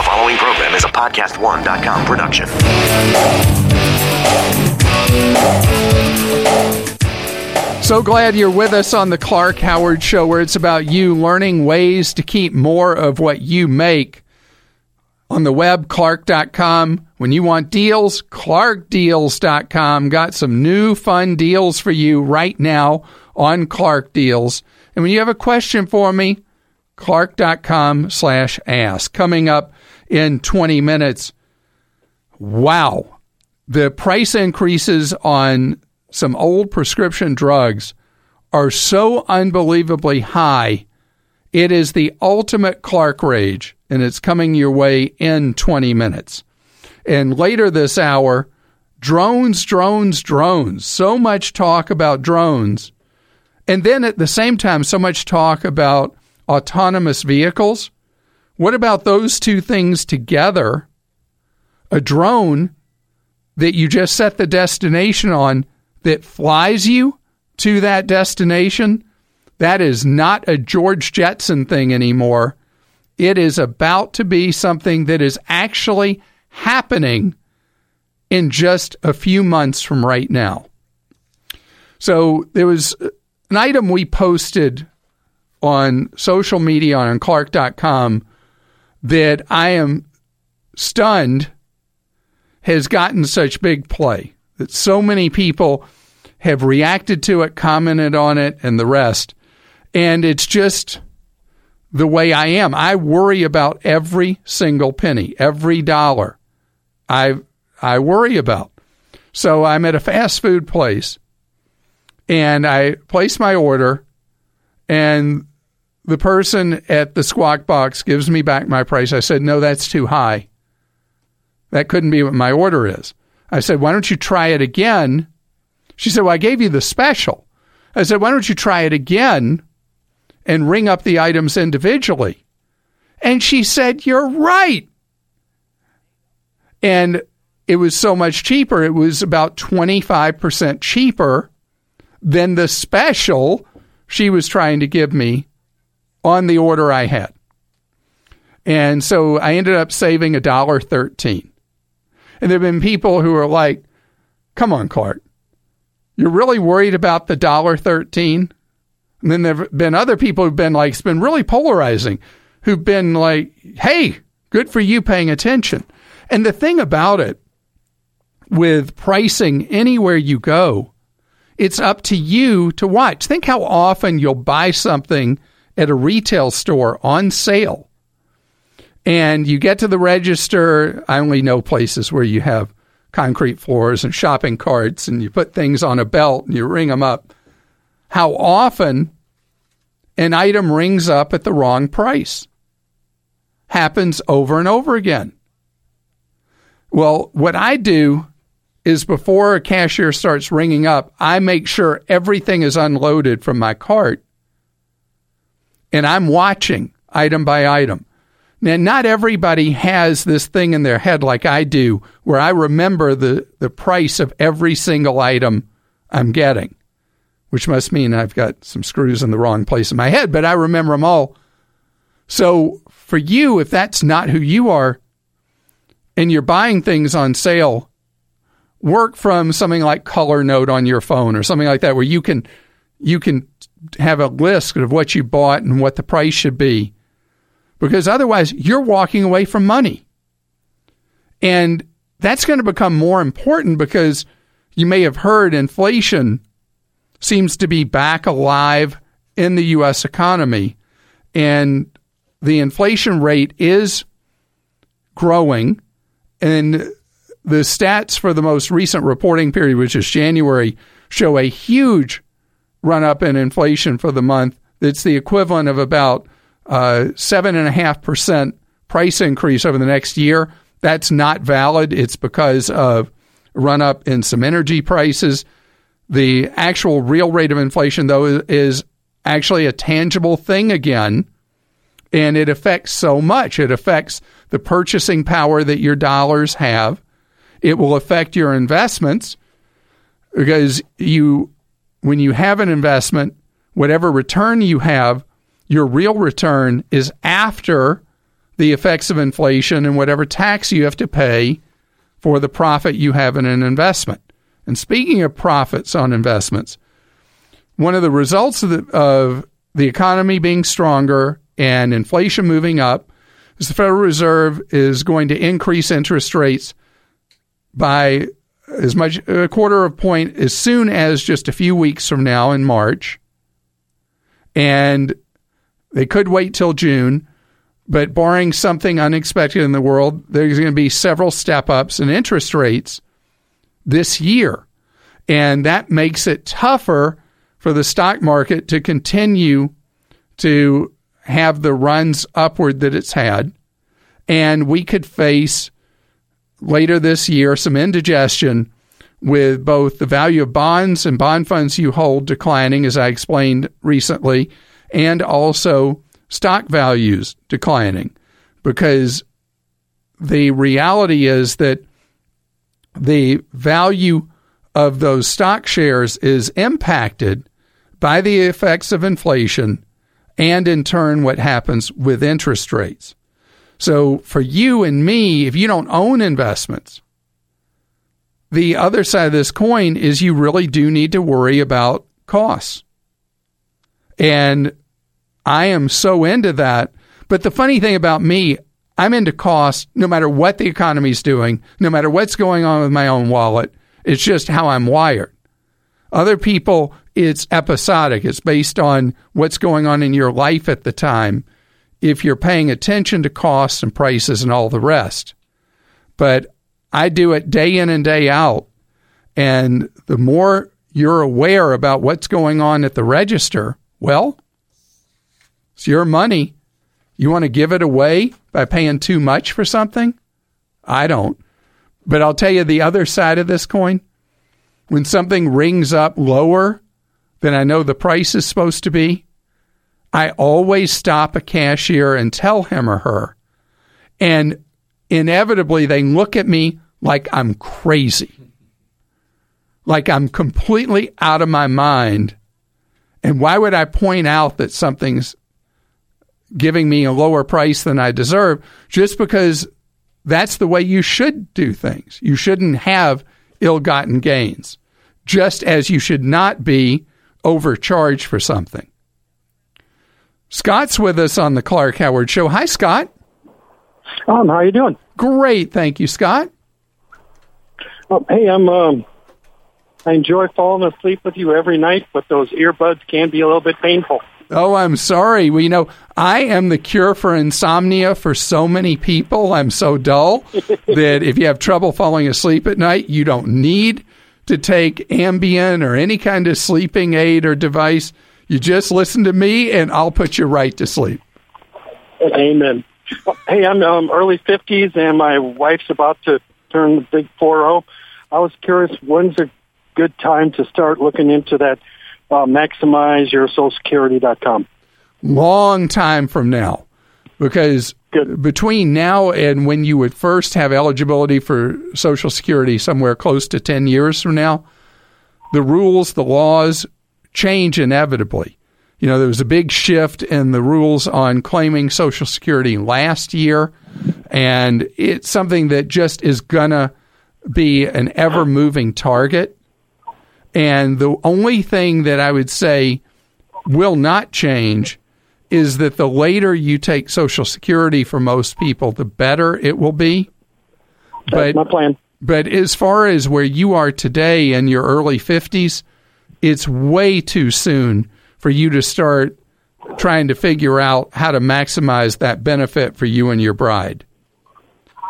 The following program is a podcast1.com production. So glad you're with us on the Clark Howard Show, where it's about you learning ways to keep more of what you make. On the web, clark.com. When you want deals, clarkdeals.com. Got some new fun deals for you right now on Clark Deals. And when you have a question for me, clark.com slash ask. Coming up in 20 minutes. Wow. The price increases on some old prescription drugs are so unbelievably high. It is the ultimate Clark rage, and it's coming your way in 20 minutes. And later this hour, drones, drones, drones. So much talk about drones. And then at the same time, so much talk about autonomous vehicles. What about those two things together? A drone that you just set the destination on that flies you to that destination, that is not a George Jetson thing anymore. It is about to be something that is actually happening in just a few months from right now. So there was an item we posted on social media on Clark.com that I am stunned has gotten such big play that so many people have reacted to it, commented on it, and the rest. And it's just the way I am. I worry about every single penny, every dollar. I I worry about. So I'm at a fast food place and I place my order and the person at the squawk box gives me back my price. I said, "No, that's too high. That couldn't be what my order is." I said, Why don't you try it again? She said, Well, I gave you the special. I said, Why don't you try it again and ring up the items individually? And she said, You're right. And it was so much cheaper. It was about 25% cheaper than the special she was trying to give me on the order I had. And so I ended up saving a dollar thirteen. And there have been people who are like, come on, Clark, you're really worried about the dollar 13? And then there have been other people who've been like, it's been really polarizing, who've been like, hey, good for you paying attention. And the thing about it, with pricing anywhere you go, it's up to you to watch. Think how often you'll buy something at a retail store on sale and you get to the register. I only know places where you have concrete floors and shopping carts, and you put things on a belt and you ring them up. How often an item rings up at the wrong price? Happens over and over again. Well, what I do is before a cashier starts ringing up, I make sure everything is unloaded from my cart and I'm watching item by item. Now, not everybody has this thing in their head like I do, where I remember the, the price of every single item I'm getting, which must mean I've got some screws in the wrong place in my head, but I remember them all. So, for you, if that's not who you are, and you're buying things on sale, work from something like Color Note on your phone or something like that, where you can you can have a list of what you bought and what the price should be because otherwise you're walking away from money. And that's going to become more important because you may have heard inflation seems to be back alive in the U.S. economy. And the inflation rate is growing. And the stats for the most recent reporting period, which is January, show a huge run up in inflation for the month. It's the equivalent of about uh, seven and a half percent price increase over the next year. That's not valid. It's because of run up in some energy prices. The actual real rate of inflation, though, is actually a tangible thing again, and it affects so much. It affects the purchasing power that your dollars have. It will affect your investments because you, when you have an investment, whatever return you have your real return is after the effects of inflation and whatever tax you have to pay for the profit you have in an investment. And speaking of profits on investments, one of the results of the, of the economy being stronger and inflation moving up is the Federal Reserve is going to increase interest rates by as much a quarter of a point as soon as just a few weeks from now in March. And they could wait till June, but barring something unexpected in the world, there's going to be several step ups in interest rates this year. And that makes it tougher for the stock market to continue to have the runs upward that it's had. And we could face later this year some indigestion with both the value of bonds and bond funds you hold declining, as I explained recently, and also stock values declining because the reality is that the value of those stock shares is impacted by the effects of inflation and in turn what happens with interest rates. So for you and me, if you don't own investments, the other side of this coin is you really do need to worry about costs. And I am so into that. But the funny thing about me, I'm into cost no matter what the economy's doing, no matter what's going on with my own wallet. It's just how I'm wired. Other people, it's episodic. It's based on what's going on in your life at the time if you're paying attention to costs and prices and all the rest. But I do it day in and day out. And the more you're aware about what's going on at the register, well, it's your money. You want to give it away by paying too much for something? I don't. But I'll tell you the other side of this coin. When something rings up lower than I know the price is supposed to be, I always stop a cashier and tell him or her. And inevitably, they look at me like I'm crazy, like I'm completely out of my mind. And why would I point out that something's giving me a lower price than I deserve just because that's the way you should do things? You shouldn't have ill gotten gains, just as you should not be overcharged for something. Scott's with us on the Clark Howard Show. Hi, Scott. Um, how are you doing? Great, thank you, Scott. Oh, hey, I'm. Um, I enjoy falling asleep with you every night, but those earbuds can be a little bit painful. Oh, I'm sorry. Well, you know, I am the cure for insomnia for so many people. I'm so dull that if you have trouble falling asleep at night, you don't need to take Ambien or any kind of sleeping aid or device. You just listen to me, and I'll put you right to sleep. Amen. Hey, I'm um, early 50s, and my wife's about to turn the big 4-0. I was curious, when's a good time to start looking into that uh, maximizeyoursocialsecurity.com? Long time from now. Because Good. between now and when you would first have eligibility for Social Security, somewhere close to 10 years from now, the rules, the laws change inevitably. You know, there was a big shift in the rules on claiming Social Security last year, and it's something that just is going to be an ever moving target. And the only thing that I would say will not change is that the later you take Social Security for most people, the better it will be. That's but, my plan. But as far as where you are today in your early 50s, it's way too soon for you to start trying to figure out how to maximize that benefit for you and your bride.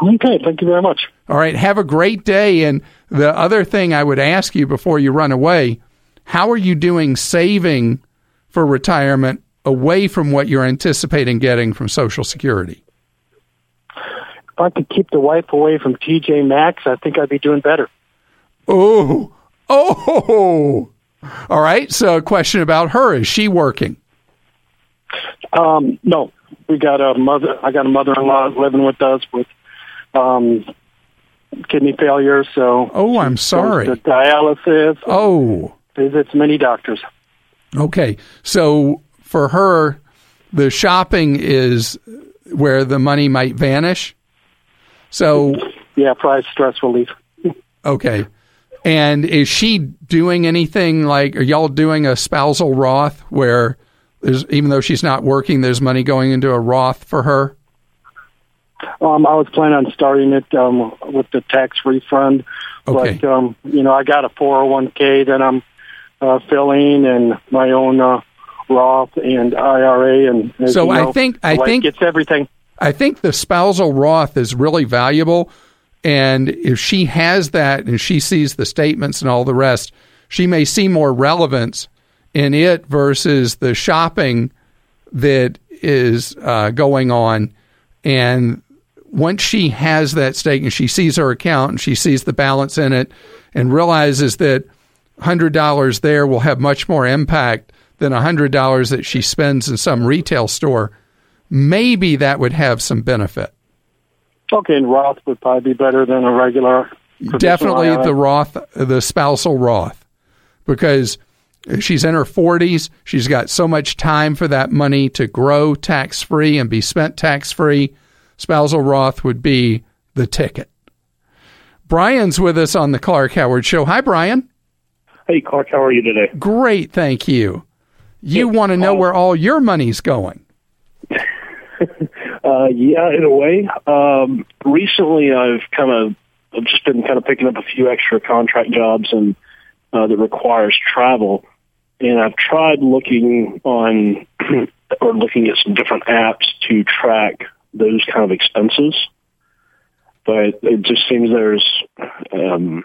Okay, thank you very much. All right, have a great day. And the other thing I would ask you before you run away how are you doing saving for retirement away from what you're anticipating getting from Social Security? If I could keep the wife away from TJ Maxx, I think I'd be doing better. Oh, oh, all right. So, a question about her: Is she working? Um, no, we got a mother. I got a mother-in-law living with us with um, kidney failure. So, oh, I'm sorry. The dialysis. Oh, visits many doctors. Okay, so for her, the shopping is where the money might vanish. So Yeah, probably stress relief. okay. And is she doing anything like are y'all doing a spousal Roth where there's even though she's not working, there's money going into a Roth for her? Um, I was planning on starting it um, with the tax refund, Okay. but um, you know, I got a 401k that I'm uh, filling, and my own uh, Roth and IRA, and So you I think- I wife think- gets everything. I think the spousal Roth is really valuable. And if she has that and she sees the statements and all the rest, she may see more relevance in it versus the shopping that is uh, going on. And once she has that stake and she sees her account and she sees the balance in it and realizes that $100 there will have much more impact than $100 that she spends in some retail store, maybe that would have some benefit. Okay, and Roth would probably be better than a regular. Definitely IRA. the Roth, the spousal Roth, because she's in her 40s. She's got so much time for that money to grow tax free and be spent tax free. Spousal Roth would be the ticket. Brian's with us on the Clark Howard Show. Hi, Brian. Hey, Clark, how are you today? Great, thank you. You want to know where all your money's going. Uh, yeah, in a way. Um, recently, I've kind of I've just been kind of picking up a few extra contract jobs and uh, that requires travel, and I've tried looking on or looking at some different apps to track those kind of expenses, but it just seems there's um,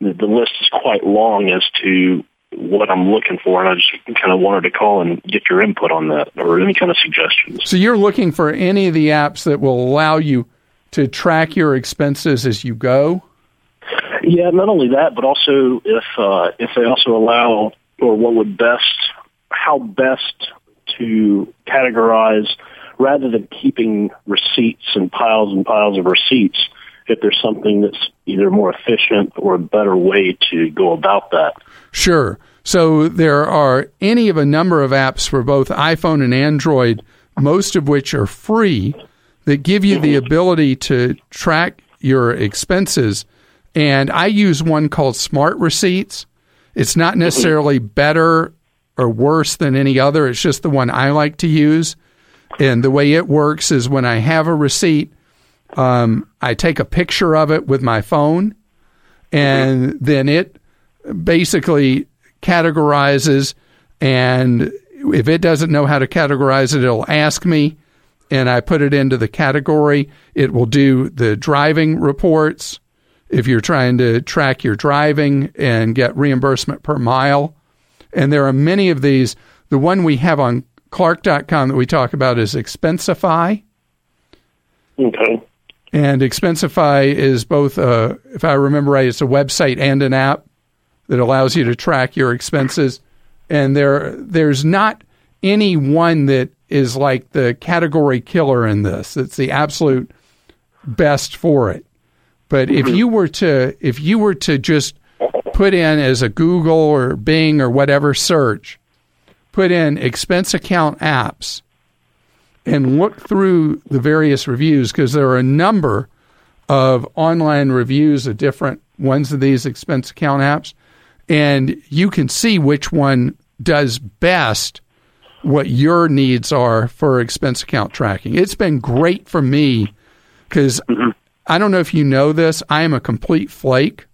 the, the list is quite long as to what I'm looking for, and I just kind of wanted to call and get your input on that or any kind of suggestions. So you're looking for any of the apps that will allow you to track your expenses as you go. Yeah, not only that, but also if uh, if they also allow or what would best, how best to categorize rather than keeping receipts and piles and piles of receipts. If there's something that's either more efficient or a better way to go about that. Sure. So there are any of a number of apps for both iPhone and Android, most of which are free, that give you the ability to track your expenses. And I use one called Smart Receipts. It's not necessarily better or worse than any other, it's just the one I like to use. And the way it works is when I have a receipt, um, I take a picture of it with my phone, and then it basically categorizes. And if it doesn't know how to categorize it, it'll ask me, and I put it into the category. It will do the driving reports if you're trying to track your driving and get reimbursement per mile. And there are many of these. The one we have on Clark.com that we talk about is Expensify. Okay. And Expensify is both, a, if I remember right, it's a website and an app that allows you to track your expenses. And there, there's not any one that is like the category killer in this. It's the absolute best for it. But if mm-hmm. you were to, if you were to just put in as a Google or Bing or whatever search, put in expense account apps and look through the various reviews because there are a number of online reviews of different ones of these expense account apps, and you can see which one does best what your needs are for expense account tracking. It's been great for me because mm-hmm. I don't know if you know this, I am a complete flake.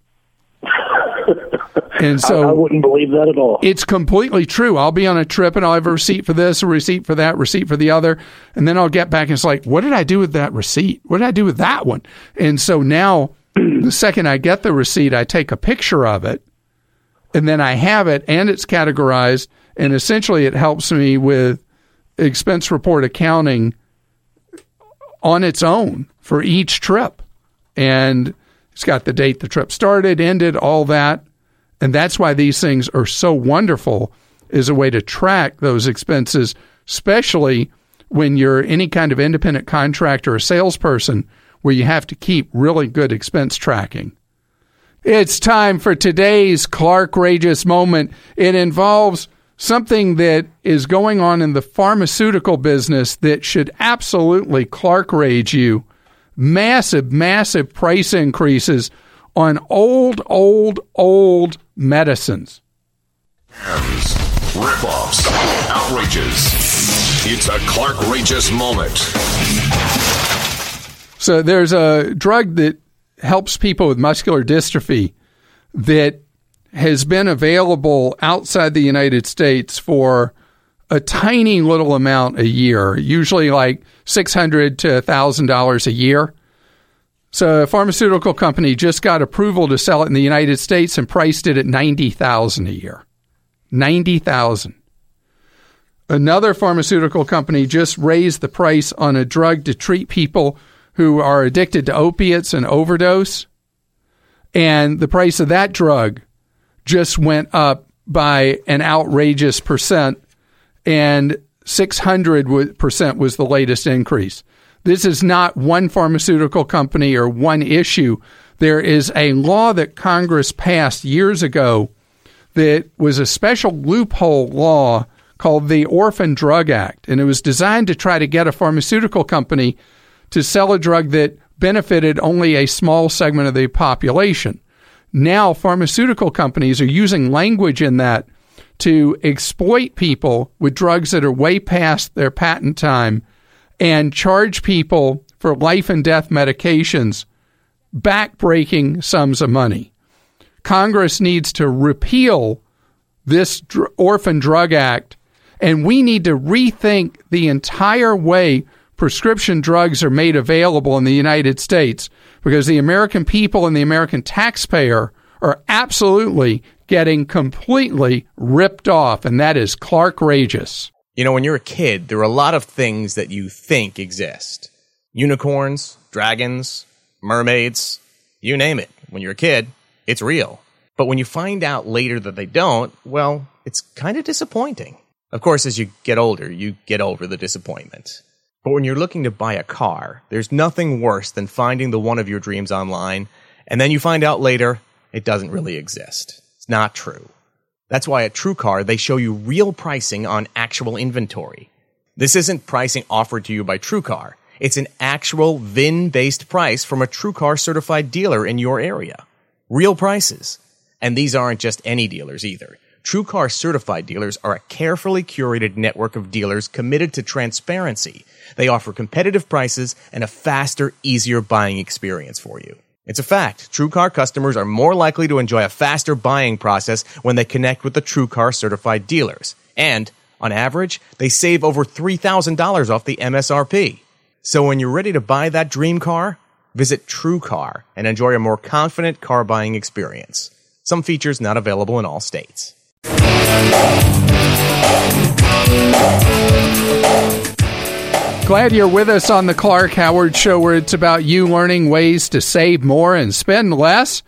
And so I, I wouldn't believe that at all. it's completely true. I'll be on a trip and I'll have a receipt for this, a receipt for that, receipt for the other, and then I'll get back and it's like, what did I do with that receipt? What did I do with that one? And so now, the second I get the receipt, I take a picture of it, and then I have it, and it's categorized, and essentially it helps me with expense report accounting on its own for each trip, and it's got the date the trip started, ended, all that. And that's why these things are so wonderful is a way to track those expenses, especially when you're any kind of independent contractor or salesperson where you have to keep really good expense tracking. It's time for today's Clark Rageous moment. It involves something that is going on in the pharmaceutical business that should absolutely Clark rage you massive, massive price increases on old, old, old medicines. Rip-offs, outrages. It's a Clark Rageous moment. So there's a drug that helps people with muscular dystrophy that has been available outside the United States for a tiny little amount a year, usually like 600 to $1,000 a year. So a pharmaceutical company just got approval to sell it in the United States and priced it at 90,000 a year. 90,000. Another pharmaceutical company just raised the price on a drug to treat people who are addicted to opiates and overdose. And the price of that drug just went up by an outrageous percent, and 600% was the latest increase. This is not one pharmaceutical company or one issue. There is a law that Congress passed years ago that was a special loophole law called the Orphan Drug Act, and it was designed to try to get a pharmaceutical company to sell a drug that benefited only a small segment of the population. Now, pharmaceutical companies are using language in that to exploit people with drugs that are way past their patent time and charge people for life and death medications backbreaking sums of money. Congress needs to repeal this Orphan Drug Act, and we need to rethink the entire way prescription drugs are made available in the United States because the American people and the American taxpayer are absolutely getting completely ripped off, and that is Clark Rageous. You know, when you're a kid, there are a lot of things that you think exist unicorns, dragons, mermaids, you name it. When you're a kid, it's real. But when you find out later that they don't, well, it's kind of disappointing. Of course, as you get older, you get over the disappointment. But when you're looking to buy a car, there's nothing worse than finding the one of your dreams online, and then you find out later it doesn't really exist. It's not true. That's why at TrueCar, they show you real pricing on actual inventory. This isn't pricing offered to you by TrueCar. It's an actual VIN-based price from a TrueCar certified dealer in your area. Real prices. And these aren't just any dealers either. TrueCar certified dealers are a carefully curated network of dealers committed to transparency they offer competitive prices and a faster, easier buying experience for you. It's a fact. TrueCar customers are more likely to enjoy a faster buying process when they connect with the TrueCar certified dealers. And, on average, they save over $3,000 off the MSRP. So when you're ready to buy that dream car, visit TrueCar and enjoy a more confident car buying experience. Some features not available in all states. Glad you're with us on the Clark Howard Show, where it's about you learning ways to save more and spend less.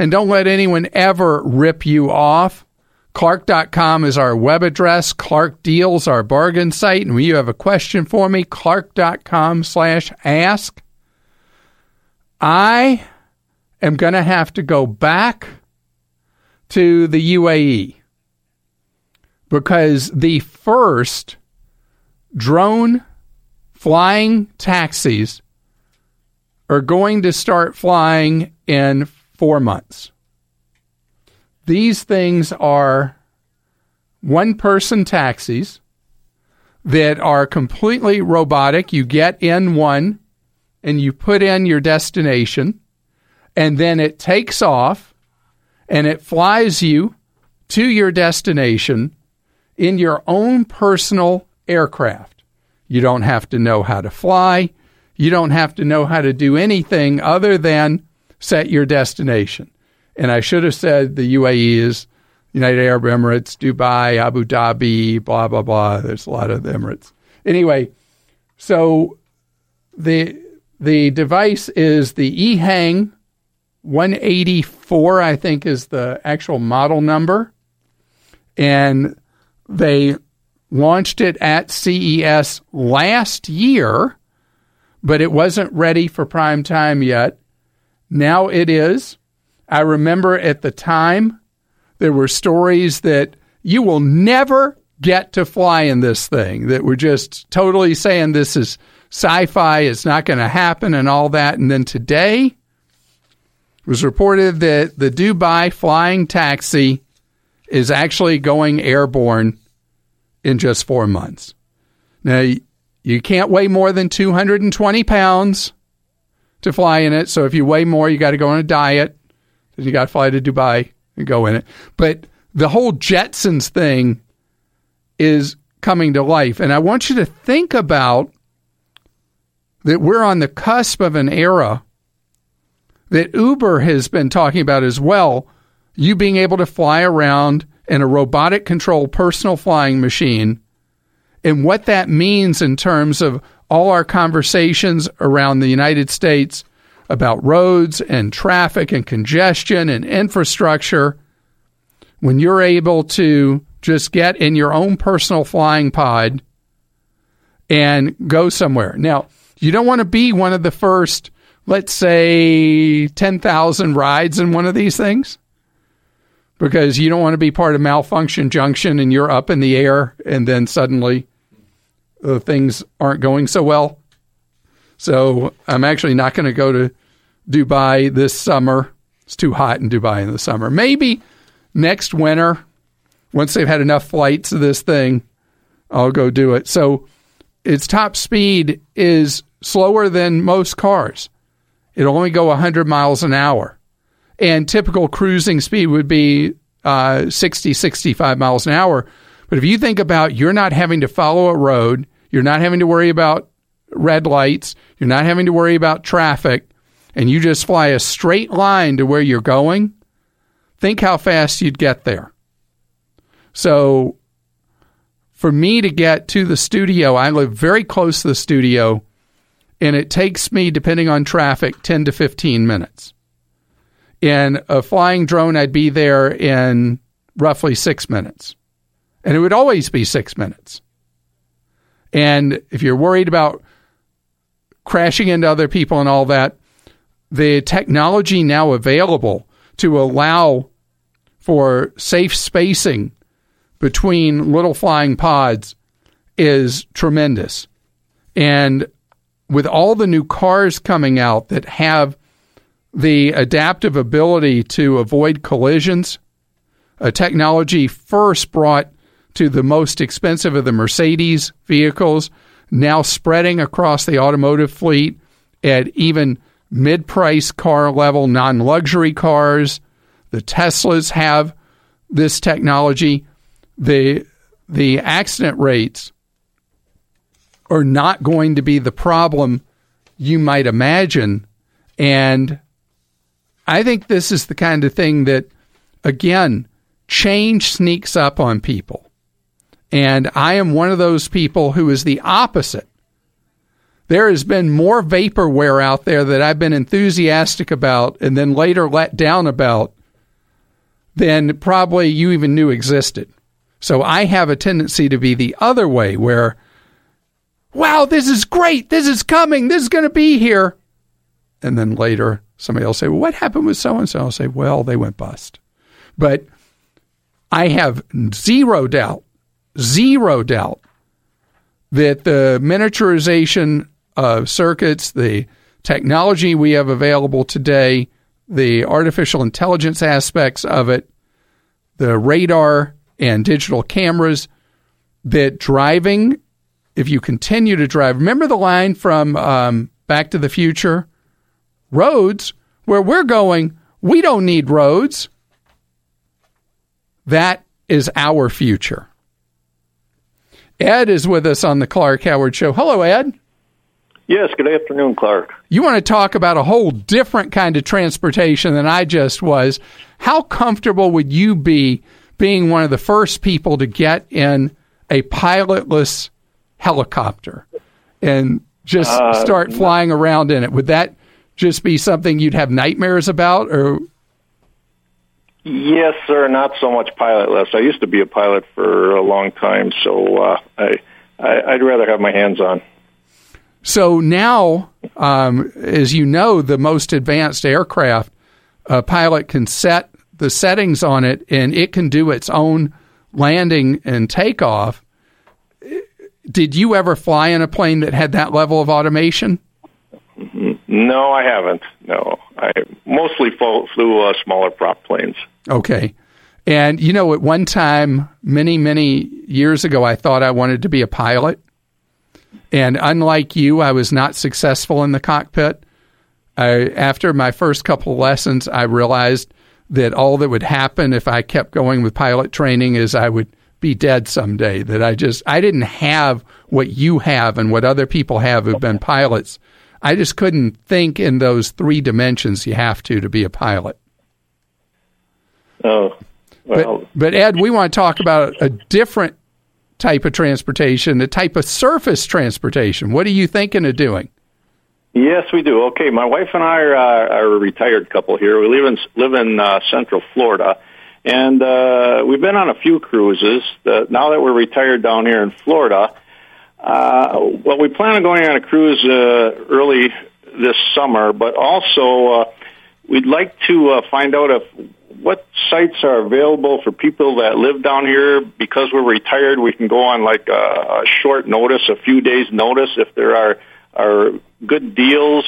And don't let anyone ever rip you off. Clark.com is our web address. Clark Deals, our bargain site. And when you have a question for me, clark.com slash ask. I am going to have to go back to the UAE because the first drone flying taxis are going to start flying in four months. These things are one person taxis that are completely robotic. You get in one and you put in your destination, and then it takes off and it flies you to your destination in your own personal aircraft. You don't have to know how to fly. You don't have to know how to do anything other than set your destination. And I should have said the UAE is United Arab Emirates, Dubai, Abu Dhabi, blah, blah, blah. There's a lot of Emirates. Anyway, so the the device is the EHang 184, I think is the actual model number. And they launched it at CES last year, but it wasn't ready for prime time yet. Now it is. I remember at the time there were stories that you will never, get to fly in this thing, that were just totally saying this is sci fi, it's not going to happen, and all that. And then today it was reported that the Dubai flying taxi is actually going airborne in just four months. Now, you can't weigh more than 220 pounds to fly in it. So if you weigh more, you got to go on a diet. Then you got to fly to Dubai and go in it. But the whole Jetsons thing is coming to life. And I want you to think about that we're on the cusp of an era that Uber has been talking about as well. You being able to fly around in a robotic controlled personal flying machine and what that means in terms of all our conversations around the United States about roads and traffic and congestion and infrastructure, when you're able to just get in your own personal flying pod and go somewhere. Now, you don't want to be one of the first, let's say, 10,000 rides in one of these things because you don't want to be part of malfunction junction and you're up in the air and then suddenly uh, things aren't going so well. So I'm actually not going to go to Dubai this summer. It's too hot in Dubai in the summer. Maybe next winter, once they've had enough flights of this thing, I'll go do it. So its top speed is slower than most cars. It'll only go 100 miles an hour and typical cruising speed would be uh, 60, 65 miles an hour. But if you think about you're not having to follow a road, you're not having to worry about red lights, you're not having to worry about traffic, and you just fly a straight line to where you're going, think how fast you'd get there. So for me to get to the studio, I live very close to the studio, and it takes me, depending on traffic, 10 to 15 minutes in a flying drone, I'd be there in roughly six minutes. And it would always be six minutes. And if you're worried about crashing into other people and all that, the technology now available to allow for safe spacing between little flying pods is tremendous. And with all the new cars coming out that have the adaptive ability to avoid collisions, a technology first brought to the most expensive of the Mercedes vehicles, now spreading across the automotive fleet at even mid price car level, non luxury cars. The Teslas have this technology. The, the accident rates are not going to be the problem you might imagine. And I think this is the kind of thing that, again, change sneaks up on people. And I am one of those people who is the opposite. There has been more vaporware out there that I've been enthusiastic about and then later let down about than probably you even knew existed. So I have a tendency to be the other way where, wow, this is great. This is coming. This is going to be here. And then later Somebody will say, well, what happened with so and so? I'll say, well, they went bust. But I have zero doubt, zero doubt that the miniaturization of circuits, the technology we have available today, the artificial intelligence aspects of it, the radar and digital cameras, that driving, if you continue to drive, remember the line from um, Back to the Future? Roads where we're going, we don't need roads. That is our future. Ed is with us on the Clark Howard Show. Hello, Ed. Yes, good afternoon, Clark. You want to talk about a whole different kind of transportation than I just was. How comfortable would you be being one of the first people to get in a pilotless helicopter and just uh, start flying around in it? Would that just be something you'd have nightmares about, or? Yes, sir. Not so much pilotless. I used to be a pilot for a long time, so uh, I, I would rather have my hands on. So now, um, as you know, the most advanced aircraft, a pilot can set the settings on it, and it can do its own landing and takeoff. Did you ever fly in a plane that had that level of automation? No, I haven't. No, I mostly flew, uh, smaller prop planes. Okay. And you know, at one time, many, many years ago, I thought I wanted to be a pilot. And unlike you, I was not successful in the cockpit. I, after my first couple of lessons, I realized that all that would happen if I kept going with pilot training is I would be dead someday. That I just, I didn't have what you have and what other people have who've been pilots. I just couldn't think in those three dimensions you have to to be a pilot. Oh, well, But, but Ed, we want to talk about a different type of transportation, a type of surface transportation. What are you thinking of doing? yes, we do. Okay, my wife and I are, uh, are a retired couple here. We live in live in uh, Central Florida, and uh, we've been on a few cruises. Uh, now that we're retired down here in Florida, uh, well, we plan on going on a cruise uh, early this summer, but also uh, we'd like to uh, find out if what sites are available for people that live down here. Because we're retired, we can go on like a, a short notice, a few days notice, if there are are good deals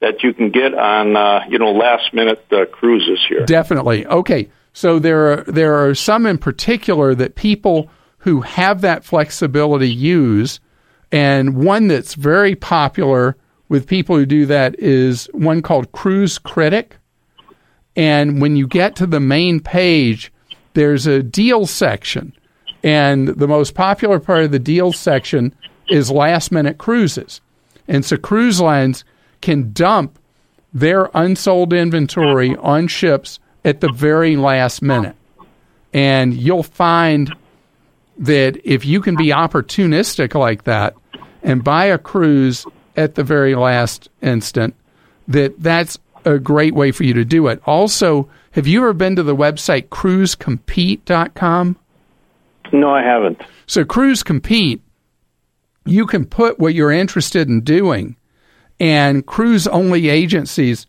that you can get on uh, you know last minute uh, cruises here. Definitely. Okay. So there are there are some in particular that people who have that flexibility use, and one that's very popular with people who do that is one called Cruise Critic. And when you get to the main page, there's a deal section. And the most popular part of the deal section is last minute cruises. And so cruise lines can dump their unsold inventory on ships at the very last minute. And you'll find that if you can be opportunistic like that and buy a cruise at the very last instant, that that's a great way for you to do it. Also, have you ever been to the website cruisecompete.com? No, I haven't. So Cruise Compete, you can put what you're interested in doing, and cruise only agencies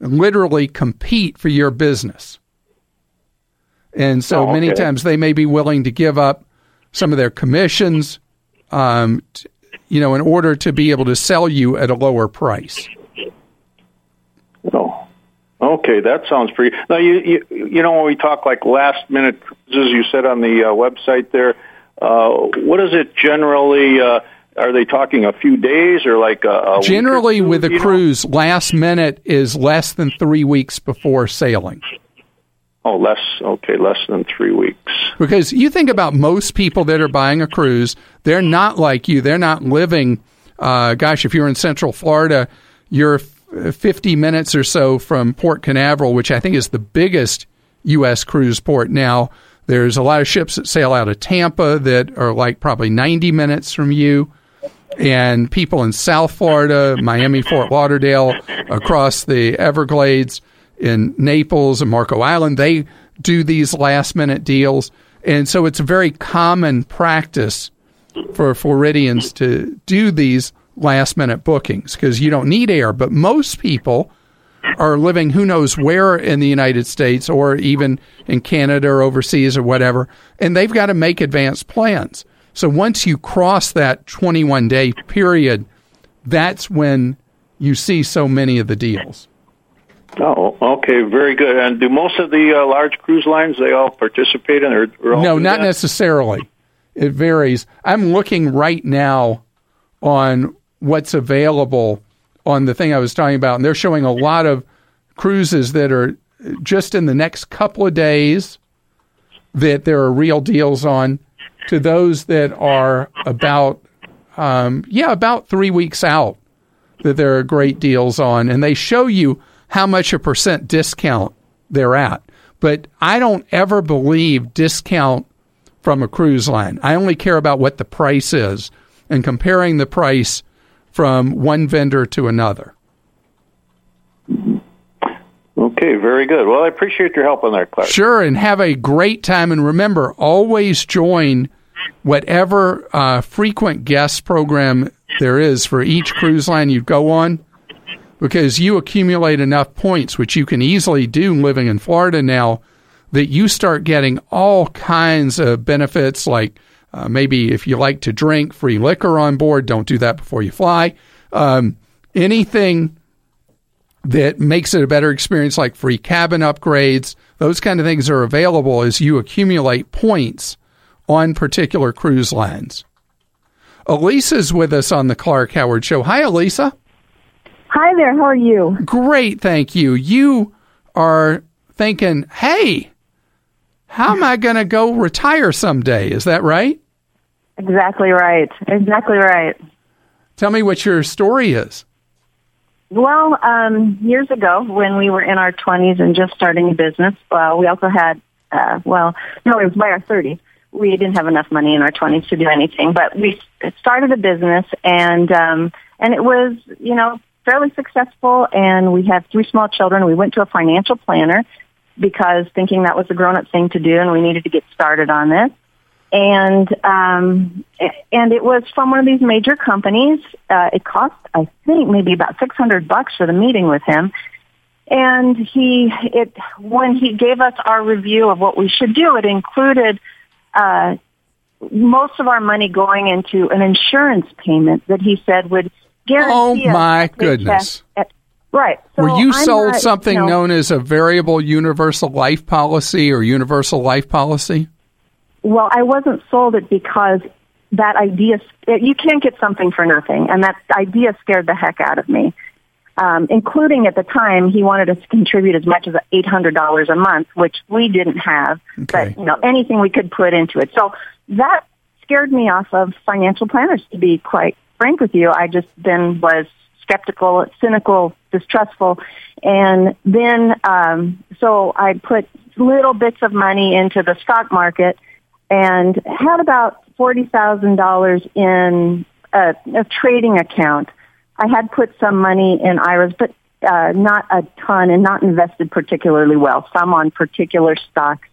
literally compete for your business. And so Oh, many times they may be willing to give up some of their commissions, um, t- you know, in order to be able to sell you at a lower price. Oh, okay, that sounds pretty. Now you you you know when we talk like last minute cruises, you said on the uh, website there. Uh, what is it generally? Uh, are they talking a few days or like a, a Generally, two, with a you know? cruise, last minute is less than three weeks before sailing. Oh, less. Okay, less than three weeks. Because you think about most people that are buying a cruise, they're not like you. They're not living, uh, gosh, if you're in Central Florida, you're 50 minutes or so from Port Canaveral, which I think is the biggest U.S. cruise port now. There's a lot of ships that sail out of Tampa that are like probably 90 minutes from you. And people in South Florida, Miami, Fort Lauderdale, across the Everglades, in Naples and Marco Island, they do these last minute deals. And so it's a very common practice for Floridians to do these last minute bookings because you don't need air. But most people are living who knows where in the United States or even in Canada or overseas or whatever, and they've got to make advanced plans. So once you cross that 21 day period, that's when you see so many of the deals. Oh, okay, very good. And do most of the uh, large cruise lines they all participate in? Or, or all No, not that? necessarily. It varies. I'm looking right now on what's available on the thing I was talking about, and they're showing a lot of cruises that are just in the next couple of days that there are real deals on to those that are about um, yeah about three weeks out that there are great deals on and they show you how much a percent discount they're at but i don't ever believe discount from a cruise line i only care about what the price is and comparing the price from one vendor to another Okay, very good. Well, I appreciate your help on that, Clark. Sure, and have a great time. And remember, always join whatever uh, frequent guest program there is for each cruise line you go on, because you accumulate enough points, which you can easily do living in Florida now, that you start getting all kinds of benefits like uh, maybe if you like to drink, free liquor on board. Don't do that before you fly. Um, anything that makes it a better experience, like free cabin upgrades, those kind of things are available as you accumulate points on particular cruise lines. Elisa's with us on the Clark Howard Show. Hi, Elisa. Hi there. How are you? Great, thank you. You are thinking, hey, how am I going to go retire someday? Is that right? Exactly right. Exactly right. Tell me what your story is. Well, um, years ago, when we were in our 20s and just starting a business, well, we also had, uh, well, no, it was by our 30s. We didn't have enough money in our 20s to do anything, but we started a business, and um, and it was, you know, fairly successful. And we have three small children. We went to a financial planner because thinking that was a grown-up thing to do, and we needed to get started on this and um, and it was from one of these major companies. Uh, it cost, I think, maybe about six hundred bucks for the meeting with him. And he, it when he gave us our review of what we should do, it included uh, most of our money going into an insurance payment that he said would guarantee. Oh my goodness! At, right. So Were you I'm sold not, something you know, known as a variable universal life policy or universal life policy? Well, I wasn't sold it because that idea, you can't get something for nothing. And that idea scared the heck out of me. Um, including at the time, he wanted us to contribute as much as $800 a month, which we didn't have, okay. but, you know, anything we could put into it. So that scared me off of financial planners, to be quite frank with you. I just then was skeptical, cynical, distrustful. And then, um, so I put little bits of money into the stock market and had about $40,000 in a, a trading account. I had put some money in IRAs, but uh, not a ton and not invested particularly well. Some on particular stocks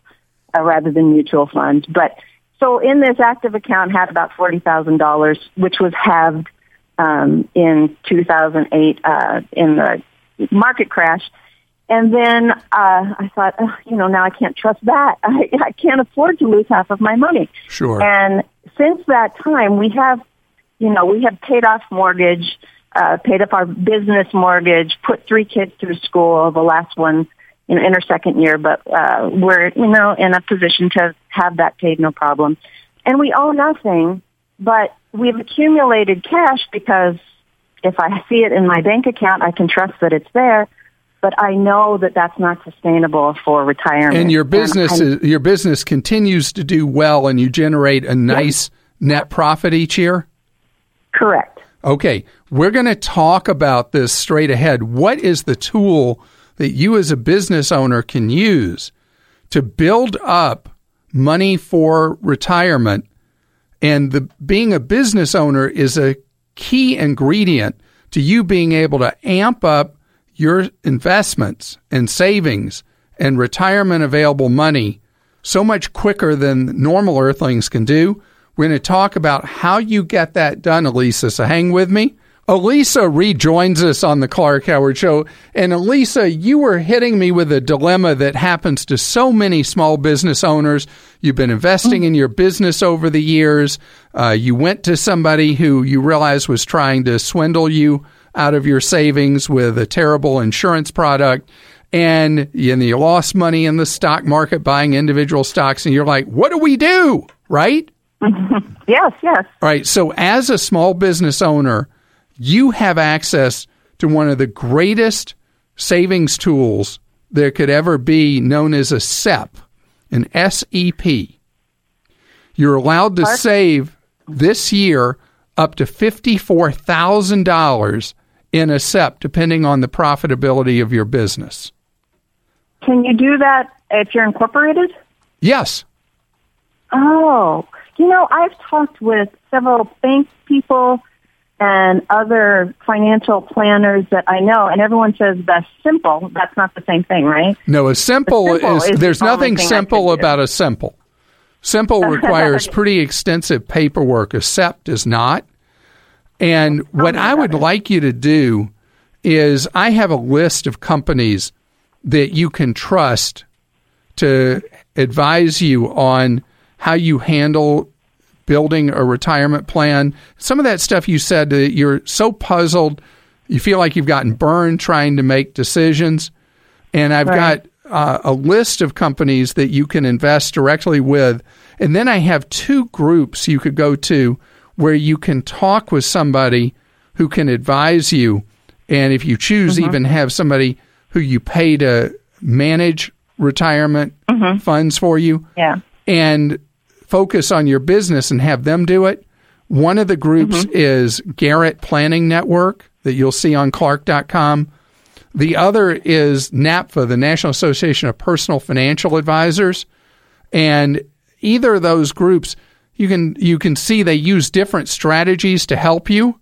uh, rather than mutual funds. But so in this active account had about forty thousand dollars, which was halved um, in 2008 uh, in the market crash. And then uh, I thought, oh, you know, now I can't trust that. I, I can't afford to lose half of my money. Sure. And since that time, we have, you know, we have paid off mortgage, uh, paid off our business mortgage, put three kids through school. The last one, you know, in her second year, but uh, we're, you know, in a position to have that paid no problem. And we owe nothing, but we've accumulated cash because if I see it in my bank account, I can trust that it's there but I know that that's not sustainable for retirement. And your business and, is, your business continues to do well, and you generate a nice yes. net profit each year. Correct. Okay, we're going to talk about this straight ahead. What is the tool that you as a business owner can use to build up money for retirement? And the being a business owner is a key ingredient to you being able to amp up your investments and savings and retirement available money so much quicker than normal earthlings can do. We're going to talk about how you get that done, Elisa. So hang with me. Elisa rejoins us on the Clark Howard Show. And Elisa, you were hitting me with a dilemma that happens to so many small business owners. You've been investing in your business over the years. Uh, you went to somebody who you realized was trying to swindle you out of your savings with a terrible insurance product and you, and you lost money in the stock market buying individual stocks and you're like, what do we do? Right? yes, yes. All right. So as a small business owner, you have access to one of the greatest savings tools there could ever be known as a SEP, an SEP. You're allowed to save this year up to $54,000 in a SEP, depending on the profitability of your business. Can you do that if you're incorporated? Yes. Oh, you know, I've talked with several bank people and other financial planners that I know, and everyone says that's simple. That's not the same thing, right? No, a simple, simple is, is, there's the nothing simple about a simple. Simple requires pretty extensive paperwork. A SEP does not. And oh what I would like you to do is I have a list of companies that you can trust to advise you on how you handle building a retirement plan. Some of that stuff you said that you're so puzzled, you feel like you've gotten burned trying to make decisions. And I've Right. got uh, a list of companies that you can invest directly with. And then I have two groups you could go to where you can talk with somebody who can advise you. And if you choose, even have somebody who you pay to manage retirement funds for you Yeah. and focus on your business and have them do it. One of the groups mm-hmm. is Garrett Planning Network that you'll see on Clark.com. The other is NAPFA, the National Association of Personal Financial Advisors. And either of those groups, you can you can see they use different strategies to help you.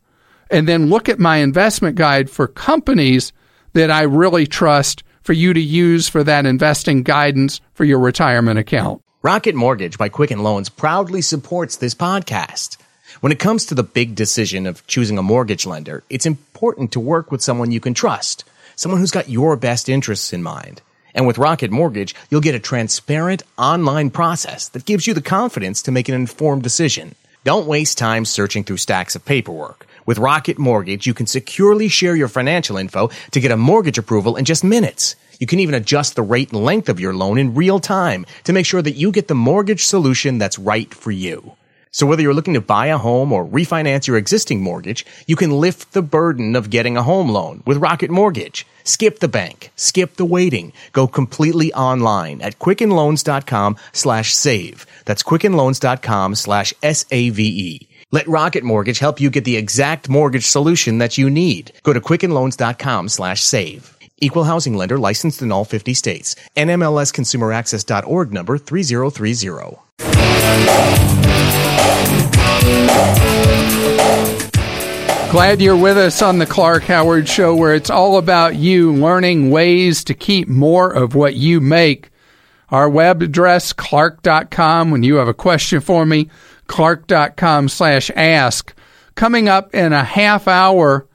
And then look at my investment guide for companies that I really trust for you to use for that investing guidance for your retirement account. Rocket Mortgage by Quicken Loans proudly supports this podcast. When it comes to the big decision of choosing a mortgage lender, it's important to work with someone you can trust, someone who's got your best interests in mind. And with Rocket Mortgage, you'll get a transparent online process that gives you the confidence to make an informed decision. Don't waste time searching through stacks of paperwork. With Rocket Mortgage, you can securely share your financial info to get a mortgage approval in just minutes. You can even adjust the rate and length of your loan in real time to make sure that you get the mortgage solution that's right for you. So whether you're looking to buy a home or refinance your existing mortgage, you can lift the burden of getting a home loan with Rocket Mortgage. Skip the bank, skip the waiting, go completely online at quickenloans.com slash save. That's quickenloans.com slash S-A-V-E. Let Rocket Mortgage help you get the exact mortgage solution that you need. Go to quickenloans.com slash save. Equal housing lender licensed in all 50 states. NMLSconsumeraccess.org number 3030. Glad you're with us on the Clark Howard Show, where it's all about you learning ways to keep more of what you make. Our web address, clark.com. When you have a question for me, clark.com slash ask. Coming up in a half hour,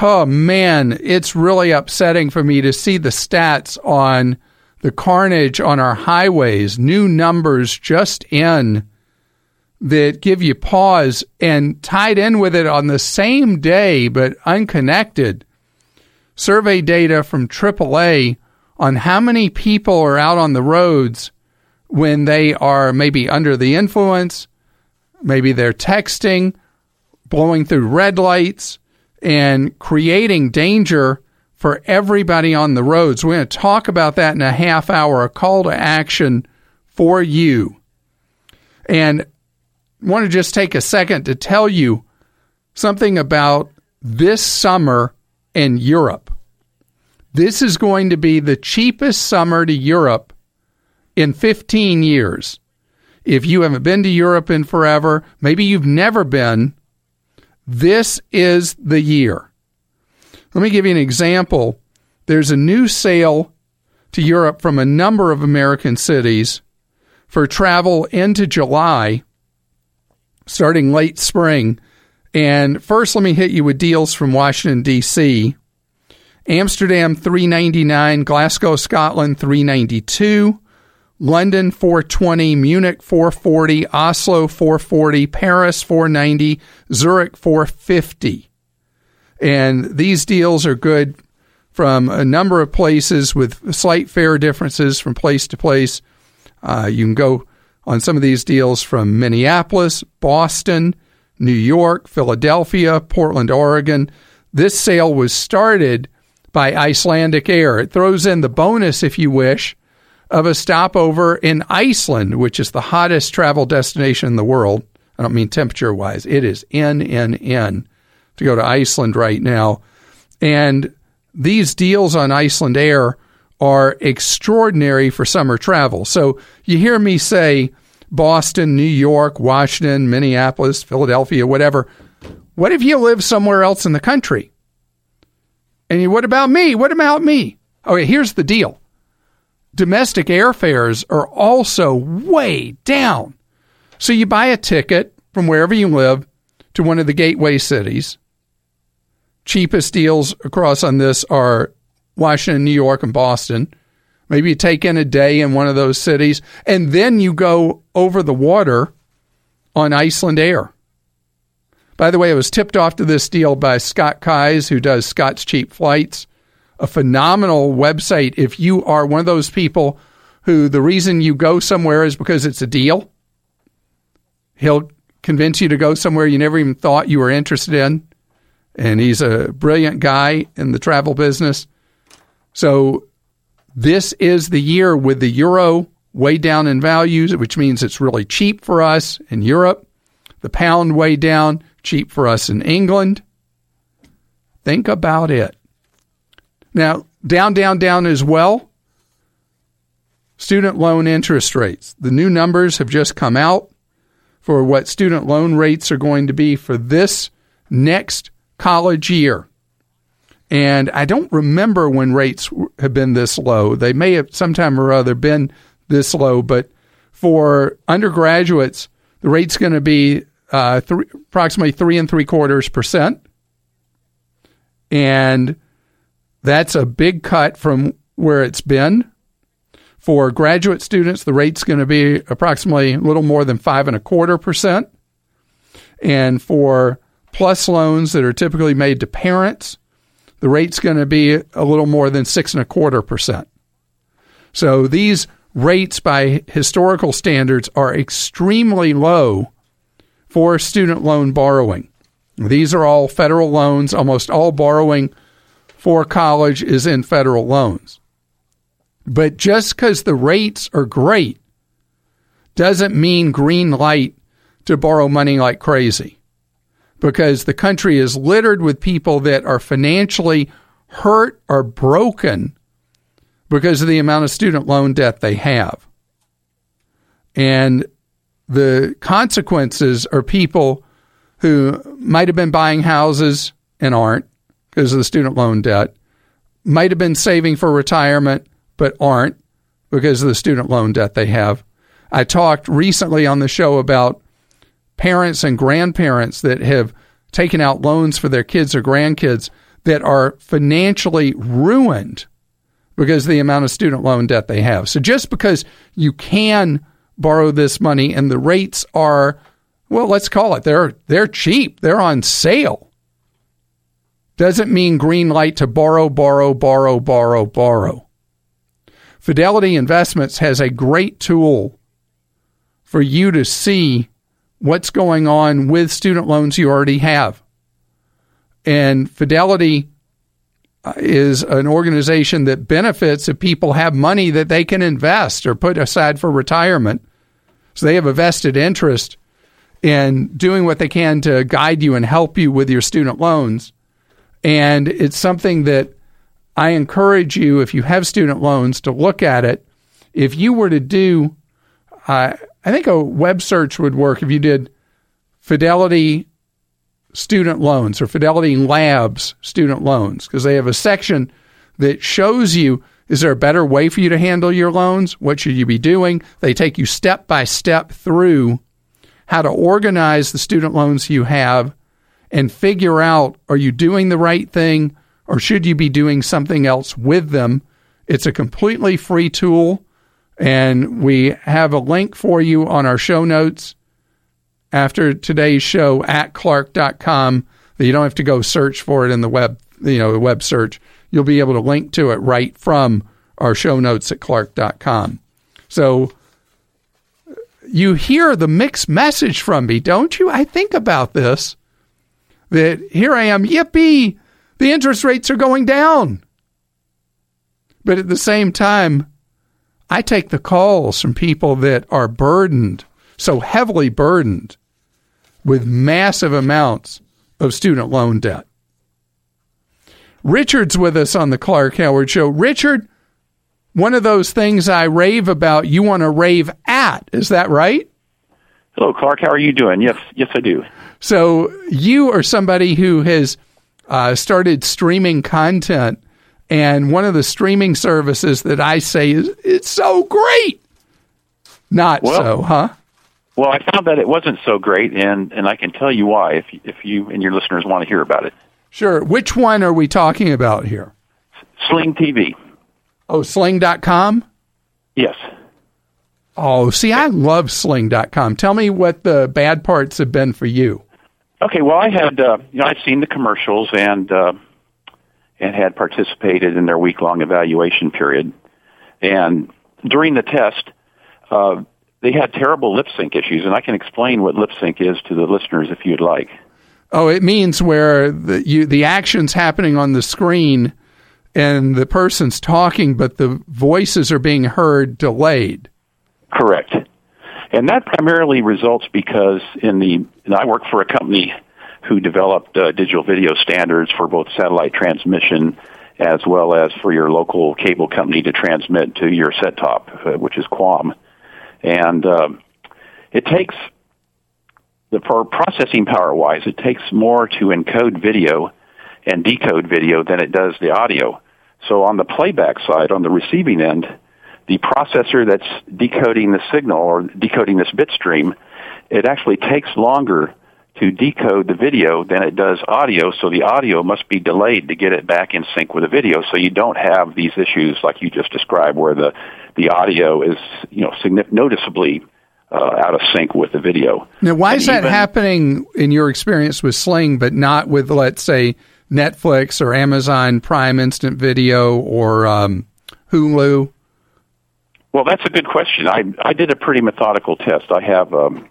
oh man, it's really upsetting for me to see the stats on the carnage on our highways. New numbers just in that give you pause and tied in with it on the same day but unconnected survey data from AAA on how many people are out on the roads when they are maybe under the influence, maybe they're texting, blowing through red lights, and creating danger for everybody on the roads. We're going to talk about that in a half hour, a call to action for you. And want to just take a second to tell you something about this summer in Europe. This is going to be the cheapest summer to Europe in 15 years. If you haven't been to Europe in forever, maybe you've never been, this is the year. Let me give you an example. There's a new sale to Europe from a number of American cities for travel into July starting late spring. And first, let me hit you with deals from Washington, D.C. Amsterdam 399, Glasgow, Scotland 392, London 420, Munich 440, Oslo 440, Paris 490, Zurich 450. And these deals are good from a number of places with slight fare differences from place to place. Uh, you can go on some of these deals from Minneapolis, Boston, New York, Philadelphia, Portland, Oregon. This sale was started by Icelandic Air. It throws in the bonus, if you wish, of a stopover in Iceland, which is the hottest travel destination in the world. I don't mean temperature wise, it is in, N in to go to Iceland right now. And these deals on Icelandair are extraordinary for summer travel. So you hear me say Boston, New York, Washington, Minneapolis, Philadelphia, whatever. What if you live somewhere else in the country? And you, what about me? What about me? Okay, here's the deal. Domestic airfares are also way down. So you buy a ticket from wherever you live to one of the gateway cities. Cheapest deals across on this are Washington, New York, and Boston. Maybe you take in a day in one of those cities, and then you go over the water on Icelandair. By the way, I was tipped off to this deal by Scott Keyes, who does Scott's Cheap Flights, a phenomenal website. If you are one of those people who the reason you go somewhere is because it's a deal, he'll convince you to go somewhere you never even thought you were interested in. And he's a brilliant guy in the travel business. So this is the year with the euro way down in values, which means it's really cheap for us in Europe. The pound way down, cheap for us in England. Think about it. Now, down, down, down as well. Student loan interest rates. The new numbers have just come out for what student loan rates are going to be for this next college year. And I don't remember when rates have been this low. They may have sometime or other been this low, but for undergraduates, the rate's going to be uh, three, approximately three and three quarters percent. And that's a big cut from where it's been. For graduate students, the rate's going to be approximately a little more than five and a quarter percent. And for plus loans that are typically made to parents, the rate's going to be a little more than six and a quarter percent. So these rates by historical standards are extremely low for student loan borrowing. These are all federal loans. Almost all borrowing for college is in federal loans. But just because the rates are great doesn't mean green light to borrow money like crazy. Because the country is littered with people that are financially hurt or broken because of the amount of student loan debt they have. And the consequences are people who might have been buying houses and aren't because of the student loan debt, might have been saving for retirement but aren't because of the student loan debt they have. I talked recently on the show about parents and grandparents that have taken out loans for their kids or grandkids that are financially ruined because of the amount of student loan debt they have. So just because you can borrow this money and the rates are well, let's call it they're they're cheap. They're on sale. Doesn't mean green light to borrow, borrow, borrow, borrow, borrow. Fidelity Investments has a great tool for you to see what's going on with student loans you already have. And Fidelity uh, is an organization that benefits if people have money that they can invest or put aside for retirement. So they have a vested interest in doing what they can to guide you and help you with your student loans. And it's something that I encourage you, if you have student loans, to look at it. If you were to do, uh, I think a web search would work if you did Fidelity student loans or Fidelity Labs student loans, because they have a section that shows you is there a better way for you to handle your loans? What should you be doing? They take you step by step through how to organize the student loans you have and figure out are you doing the right thing or should you be doing something else with them? It's a completely free tool, and we have a link for you on our show notes after today's show at clark.com that you don't have to go search for it in the web, you know, the web search. You'll be able to link to it right from our show notes at clark.com. So you hear the mixed message from me, don't you? I think about this that here I am, yippee, the interest rates are going down. But at the same time, I take the calls from people that are burdened, so heavily burdened with massive amounts of student loan debt. Richard's with us on the Clark Howard Show. Richard, one of those things I rave about, you want to rave at. Is that right? Hello, Clark. How are you doing? Yes, yes, I do. So you are somebody who has uh, started streaming content, and one of the streaming services that I say is it's so great. Not well, so, huh? Well, I found that it wasn't so great, and and I can tell you why if if you and your listeners want to hear about it. Sure. Which one are we talking about here? Sling TV. Oh, sling.com? Yes. Oh, see, I love sling.com. Tell me what the bad parts have been for you. Okay, well, I had uh, you know I'd seen the commercials and uh, and had participated in their week long evaluation period, and during the test, uh, they had terrible lip sync issues, and I can explain what lip sync is to the listeners if you'd like. Oh, it means where the you, the action's happening on the screen, and the person's talking, but the voices are being heard delayed. Correct. And that primarily results because in the, and I work for a company who developed uh, digital video standards for both satellite transmission as well as for your local cable company to transmit to your set top, uh, which is QAM. And um, it takes, the, for processing power wise, it takes more to encode video and decode video than it does the audio. So on the playback side, on the receiving end, the processor that's decoding the signal or decoding this bit stream, it actually takes longer to decode the video than it does audio, so the audio must be delayed to get it back in sync with the video, so you don't have these issues like you just described where the, the audio is, you know, signif- noticeably uh, out of sync with the video. Now, why And is that even- happening in your experience with Sling, but not with, let's say, Netflix or Amazon Prime Instant Video or um, Hulu? Well, that's a good question. I I did a pretty methodical test. I have um,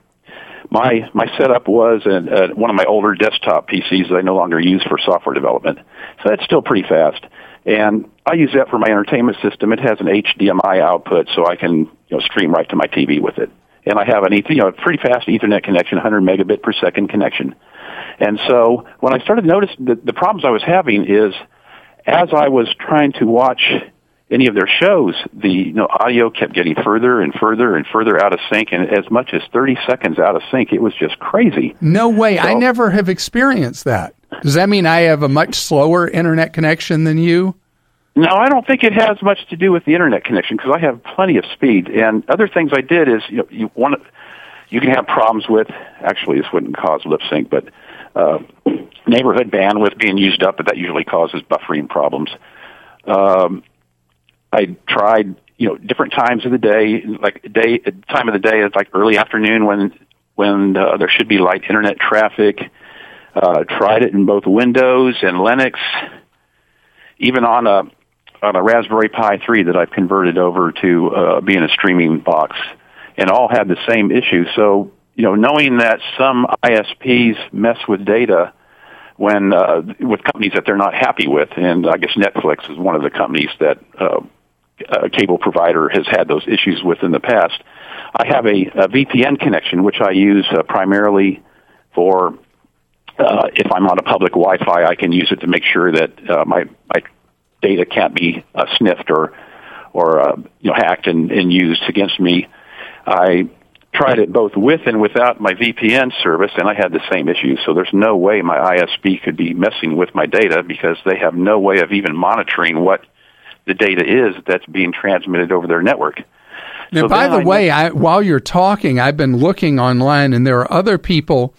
my my setup was an, uh, one of my older desktop PCs that I no longer use for software development, so that's still pretty fast. And I use that for my entertainment system. It has an HDMI output, so I can you know stream right to my TV with it. And I have an you know a pretty fast Ethernet connection, 100 megabit per second connection. And so when I started noticing the, the problems I was having is as I was trying to watch any of their shows, the you know, audio kept getting further and further and further out of sync, and as much as 30 seconds out of sync. It was just crazy. No way. I never have experienced that. Does that mean I have a much slower internet connection than you? No, I don't think it has much to do with the internet connection because I have plenty of speed. And other things I did is you know, you want you can have problems with. Actually, this wouldn't cause lip sync, but uh, neighborhood bandwidth being used up, but that usually causes buffering problems. Um, I tried you know different times of the day, like day time of the day is like early afternoon when when uh, there should be light internet traffic. Uh, tried it in both Windows and Linux, even on a on a Raspberry Pi 3 that I've converted over to uh, being a streaming box, and all had the same issue. So, you know, knowing that some ISPs mess with data when uh, with companies that they're not happy with, and I guess Netflix is one of the companies that uh, a cable provider has had those issues with in the past. I have a, a VPN connection which I use uh, primarily for uh, if I'm on a public Wi-Fi, I can use it to make sure that uh, my my data can't be uh, sniffed or or uh, you know hacked and, and used against me. I tried it both with and without my VPN service, and I had the same issue. So there's no way my ISP could be messing with my data because they have no way of even monitoring what the data is that's being transmitted over their network. Now, So by the I way, I, while you're talking, I've been looking online, and there are other people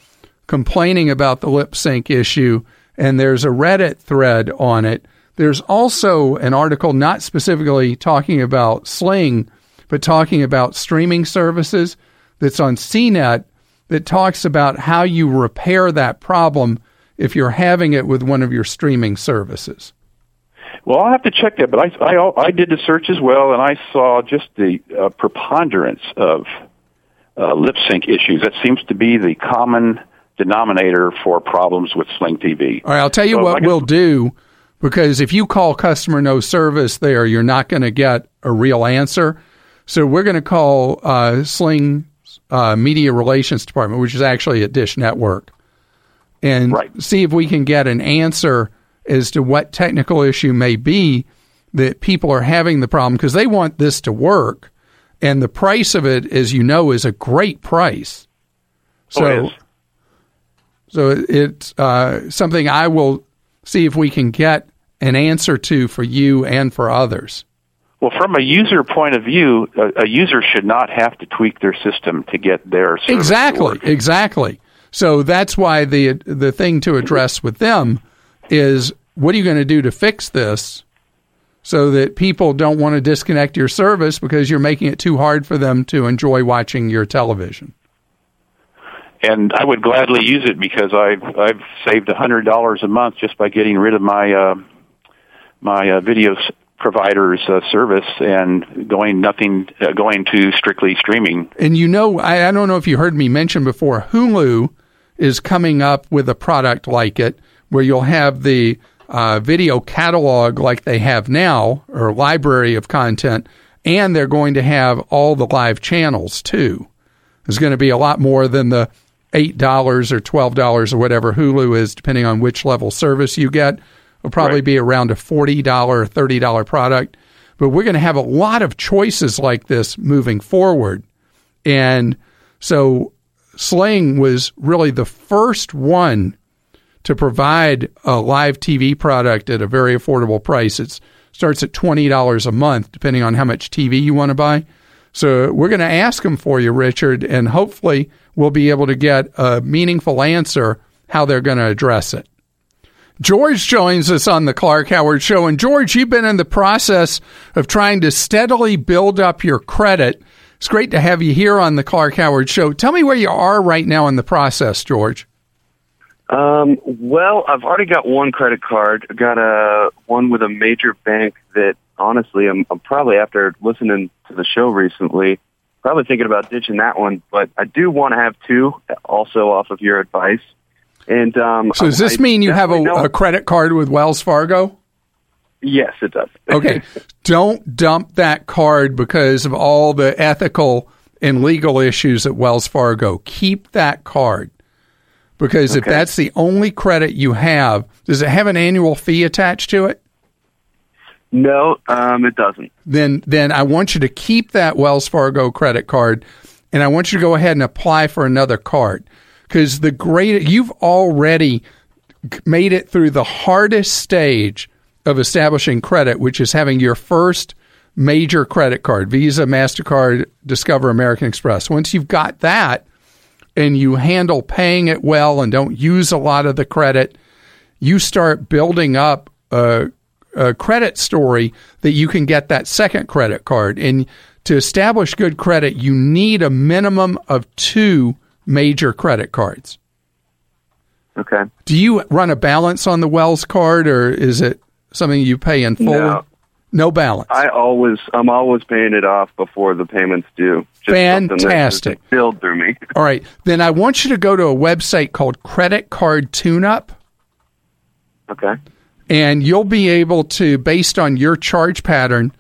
complaining about the lip sync issue, and there's a Reddit thread on it. There's also an article not specifically talking about Sling, but talking about streaming services that's on CNET that talks about how you repair that problem if you're having it with one of your streaming services. Well, I'll have to check that, but I, I, I did the search as well, and I saw just the uh, preponderance of uh, lip sync issues. That seems to be the common denominator for problems with Sling TV. All right, I'll tell you So what we'll do because if you call customer no service there, you're not going to get a real answer. So we're going to call uh, Sling uh, Media Relations Department, which is actually at Dish Network, and Right. see if we can get an answer as to what technical issue may be that people are having the problem because they want this to work, and the price of it, as you know, is a great price. So. Oh, it is. So it's uh, something I will see if we can get an answer to for you and for others. Well, from a user point of view, a, a user should not have to tweak their system to get their Exactly, exactly. So that's why the the thing to address with them is what are you going to do to fix this so that people don't want to disconnect your service because you're making it too hard for them to enjoy watching your television. And I would gladly use it because I've I've saved a hundred dollars a month just by getting rid of my uh, my uh, video s- provider's uh, service and going nothing uh, going to strictly streaming. And you know, I, I don't know if you heard me mention before, Hulu is coming up with a product like it where you'll have the uh, video catalog like they have now or library of content, and they're going to have all the live channels too. There's going to be a lot more than the eight dollars or twelve dollars or whatever Hulu is, depending on which level service you get. It'll probably Right. be around a forty dollar or thirty dollar product. But we're going to have a lot of choices like this moving forward. And so Sling was really the first one to provide a live TV product at a very affordable price. It starts at $20 a month, depending on how much TV you want to buy. So we're going to ask them for you, Richard, and hopefully we'll be able to get a meaningful answer how they're going to address it. George joins us on the Clark Howard Show. And George, you've been in the process of trying to steadily build up your credit. It's great to have you here on the Clark Howard Show. Tell me where you are right now in the process, George. Um, well, I've already got one credit card. I got a one with a major bank that honestly, I'm, I'm probably after listening to the show recently, probably thinking about ditching that one. But I do want to have two, also off of your advice. And um, So does this I mean you have a, a credit card with Wells Fargo? Yes, it does. Okay. Don't dump that card because of all the ethical and legal issues at Wells Fargo. Keep that card because if that's the only credit you have, does it have an annual fee attached to it? no, um, it doesn't. Then, then I want you to keep that Wells Fargo credit card, and I want you to go ahead and apply for another card because the great you've already made it through the hardest stage of establishing credit, which is having your first major credit card Visa, MasterCard, Discover, American Express. Once you've got that and you handle paying it well and don't use a lot of the credit, you start building up a, a credit story that you can get that second credit card. And to establish good credit, you need a minimum of two major credit cards. Okay. Do you run a balance on the Wells card or is it something you pay in full? No. No balance. I always, I'm always paying it off before the payments due. Just Fantastic. Billed through me. All right. Then I want you to go to a website called Credit Card Tune Up. Okay. and you'll be able to, based on your charge pattern,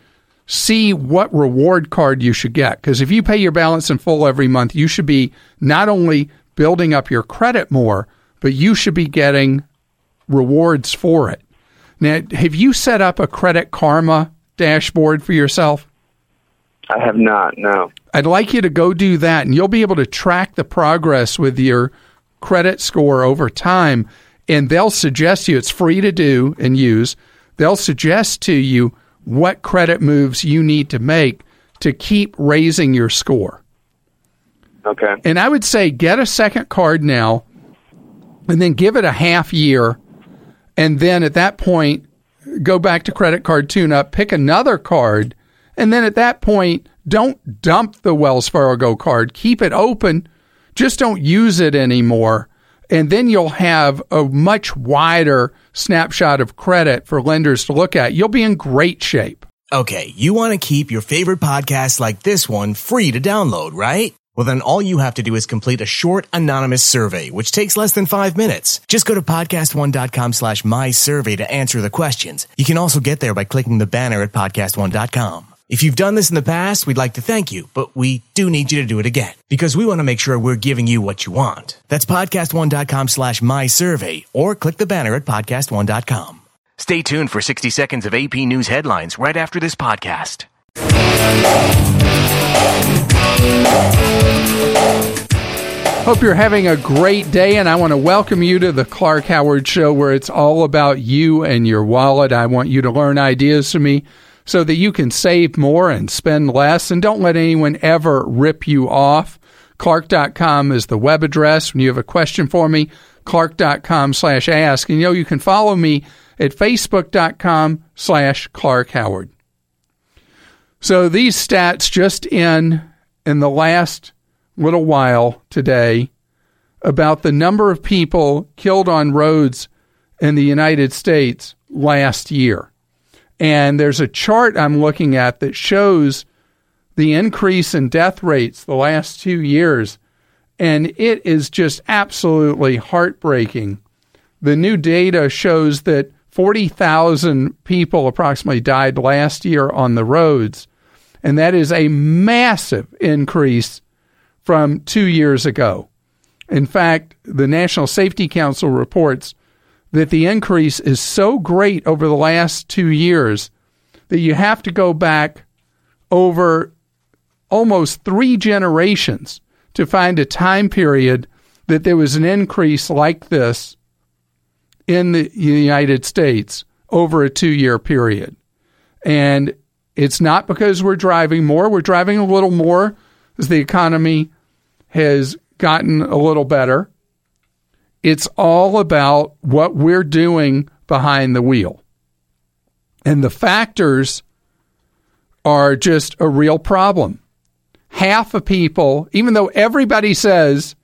see what reward card you should get. Because if you pay your balance in full every month, you should be not only building up your credit more, but you should be getting rewards for it. Now, have you set up a Credit Karma dashboard for yourself? I have not. No. I'd like you to go do that, and you'll be able to track the progress with your credit score over time. And they'll suggest you, it's free to do and use. They'll suggest to you what credit moves you need to make to keep raising your score. Okay. And I would say get a second card now and then give it a half year. And then at that point, go back to credit card tune up, pick another card. And then at that point, don't dump the Wells Fargo card. Keep it open. Just don't use it anymore. And then you'll have a much wider snapshot of credit for lenders to look at. You'll be in great shape. Okay, you want to keep your favorite podcasts like this one free to download, right? Well, then all you have to do is complete a short anonymous survey, which takes less than five minutes. Just go to podcastone.com slash my survey to answer the questions. You can also get there by clicking the banner at podcastone.com. If you've done this in the past, we'd like to thank you, but we do need you to do it again because we want to make sure we're giving you what you want. That's podcastone.com slash my survey or click the banner at podcastone.com. Stay tuned for 60 seconds of AP News headlines right after this podcast. Hope you're having a great day, and I want to welcome you to the Clark Howard Show where it's all about you and your wallet. I want you to learn ideas from me so that you can save more and spend less, and don't let anyone ever rip you off. Clark.com is the web address. When you have a question for me, clark.com slash ask. And you know, you can follow me at facebook.com slash Clark Howard. So these stats just in in the last little while today about the number of people killed on roads in the United States last year. And there's a chart I'm looking at that shows the increase in death rates the last two years. And it is just absolutely heartbreaking. The new data shows that 40,000 people approximately died last year on the roads. And that is a massive increase from two years ago. In fact, the National Safety Council reports that the increase is so great over the last two years that you have to go back over almost three generations to find a time period that there was an increase like this in the United States over a two year period. And it's not because we're driving more, we're driving a little more as the economy has gotten a little better. It's all about what we're doing behind the wheel. And the factors are just a real problem. Half of people, even though everybody says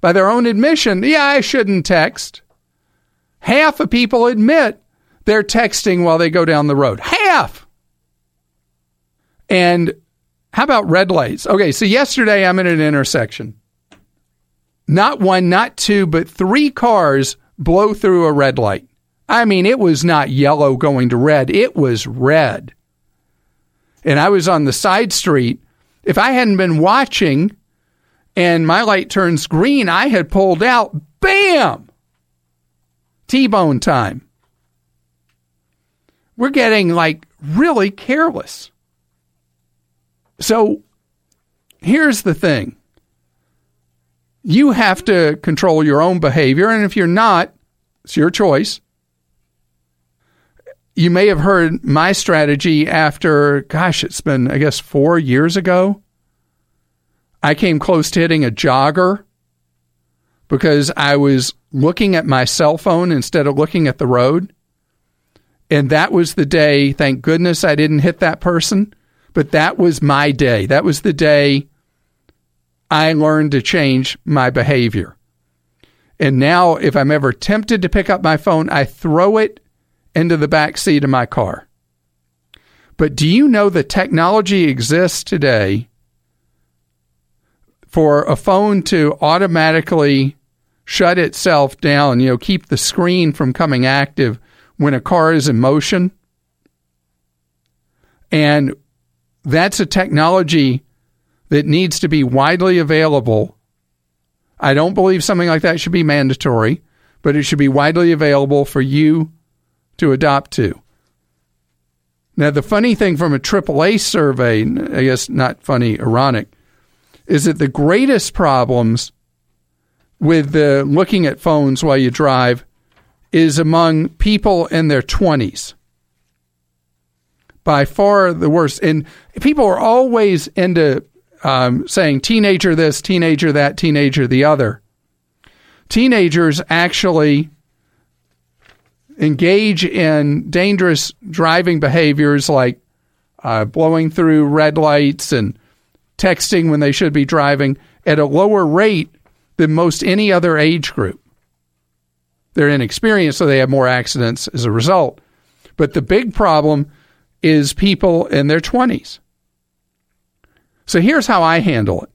by their own admission, yeah, I shouldn't text, half of people admit they're texting while they go down the road. Half. And how about red lights? Okay, so yesterday I'm in an intersection not one, not two, but three cars blow through a red light. I mean, it was not yellow going to red, it was red. And I was on the side street. If I hadn't been watching and my light turns green, I had pulled out, bam! T bone time. We're getting like really careless. So here's the thing you have to control your own behavior. And if you're not, it's your choice. You may have heard my strategy after, gosh, it's been, I guess, four years ago. I came close to hitting a jogger because I was looking at my cell phone instead of looking at the road. And that was the day, thank goodness I didn't hit that person, but that was my day. That was the day I learned to change my behavior. And now, if I'm ever tempted to pick up my phone, I throw it into the back seat of my car. But do you know the technology exists today for a phone to automatically shut itself down, you know, keep the screen from coming active when a car is in motion? And that's a technology that needs to be widely available. I don't believe something like that should be mandatory, but it should be widely available for you to adopt to. Now, the funny thing from a AAA survey, I guess not funny, ironic, is that the greatest problems with the looking at phones while you drive is among people in their 20s. By far the worst. And people are always into um, saying teenager this, teenager that, teenager the other. Teenagers actually engage in dangerous driving behaviors like uh, blowing through red lights and texting when they should be driving at a lower rate than most any other age group. They're inexperienced, so they have more accidents as a result. But the big problem is people in their 20s. So here's how I handle it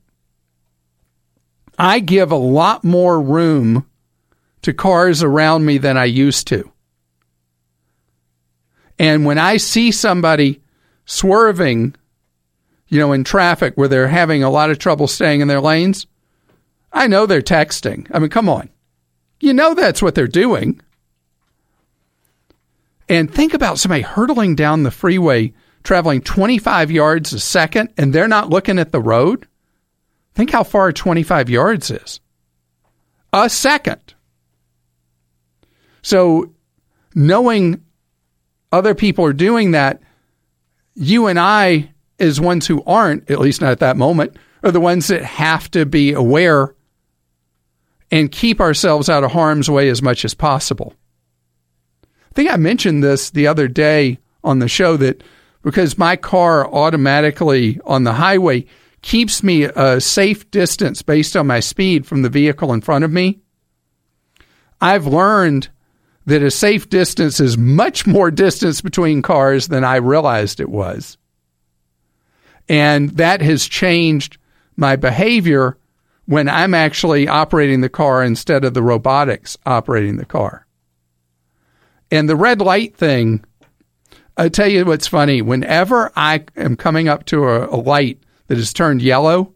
I give a lot more room to cars around me than I used to. And when I see somebody swerving, you know, in traffic where they're having a lot of trouble staying in their lanes, I know they're texting. I mean, come on. You know that's what they're doing. And think about somebody hurtling down the freeway traveling 25 yards a second and they're not looking at the road, think how far 25 yards is. A second. So, knowing other people are doing that, you and I, as ones who aren't, at least not at that moment, are the ones that have to be aware and keep ourselves out of harm's way as much as possible. I think I mentioned this the other day on the show that because my car automatically on the highway keeps me a safe distance based on my speed from the vehicle in front of me. I've learned that a safe distance is much more distance between cars than I realized it was. And that has changed my behavior when I'm actually operating the car instead of the robotics operating the car. And the red light thing, I tell you what's funny. Whenever I am coming up to a, a light that has turned yellow,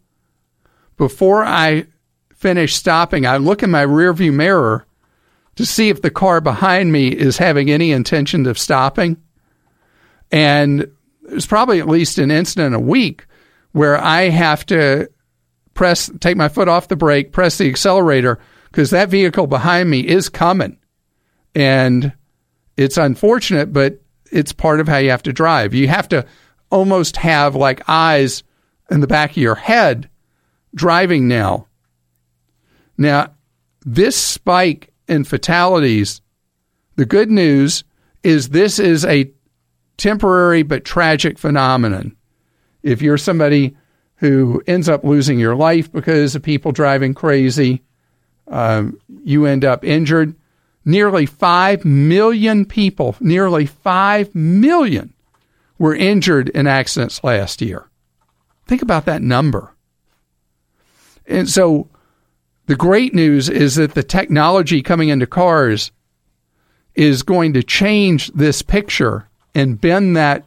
before I finish stopping, I look in my rearview mirror to see if the car behind me is having any intention of stopping. And there's probably at least an incident a week where I have to press, take my foot off the brake, press the accelerator because that vehicle behind me is coming. And it's unfortunate, but it's part of how you have to drive. You have to almost have like eyes in the back of your head driving now. Now, this spike in fatalities, the good news is this is a temporary but tragic phenomenon. If you're somebody who ends up losing your life because of people driving crazy, um, you end up injured. Nearly 5 million people, nearly 5 million were injured in accidents last year. Think about that number. And so the great news is that the technology coming into cars is going to change this picture and bend that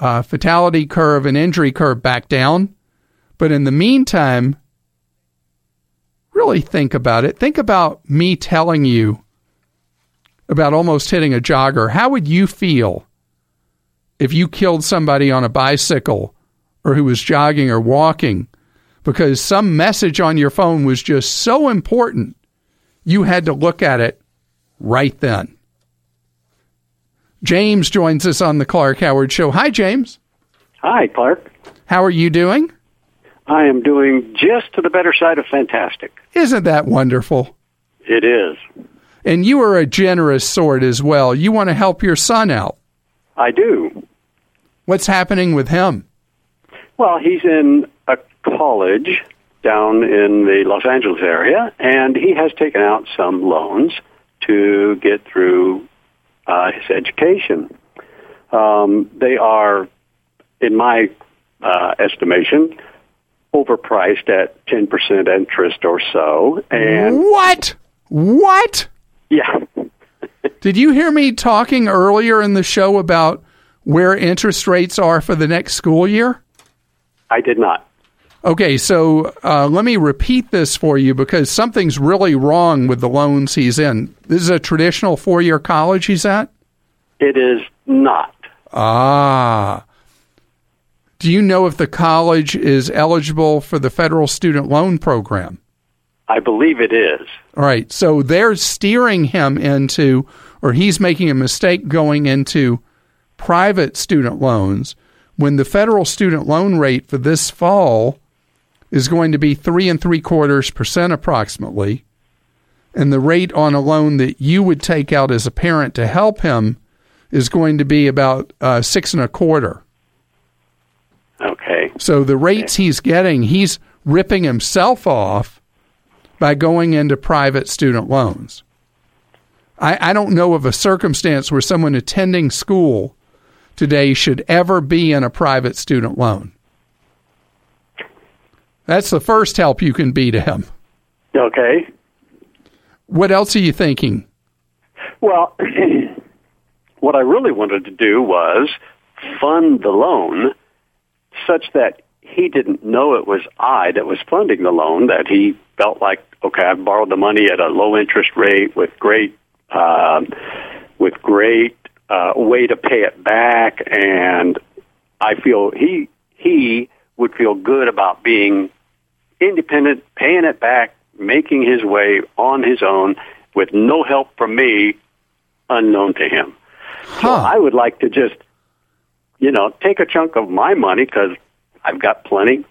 uh, fatality curve and injury curve back down. But in the meantime, really think about it. Think about me telling you about almost hitting a jogger. How would you feel if you killed somebody on a bicycle or who was jogging or walking because some message on your phone was just so important, you had to look at it right then. James joins us on the Clark Howard Show. Hi, James. Hi, Clark. How are you doing? I am doing just to the better side of fantastic. Isn't that wonderful? It is. And you are a generous sort as well. You want to help your son out. I do. What's happening with him? Well, he's in a college down in the Los Angeles area, and he has taken out some loans to get through uh, his education. Um, they are, in my uh, estimation, overpriced at 10% interest or so. And what? What? Yeah. Did you hear me talking earlier in the show about where interest rates are for the next school year? I did not. Okay, so uh, let me repeat this for you because something's really wrong with the loans he's in. This is a traditional four year college he's at? It is not. Ah. Do you know if the college is eligible for the federal student loan program? I believe it is. All right, so they're steering him into, or he's making a mistake going into private student loans when the federal student loan rate for this fall is going to be three and three quarters percent approximately. And the rate on a loan that you would take out as a parent to help him is going to be about uh, six and a quarter. Okay. So the rates okay. he's getting, he's ripping himself off by going into private student loans. I, I don't know of a circumstance where someone attending school today should ever be in a private student loan. That's the first help you can be to him. Okay. What else are you thinking? Well, what I really wanted to do was fund the loan such that he didn't know it was I that was funding the loan, that he felt like, okay, I've borrowed the money at a low interest rate with great, uh, with great uh, way to pay it back, and I feel he he would feel good about being independent, paying it back, making his way on his own with no help from me, unknown to him. Huh. So I would like to just, you know, take a chunk of my money because I've got plenty,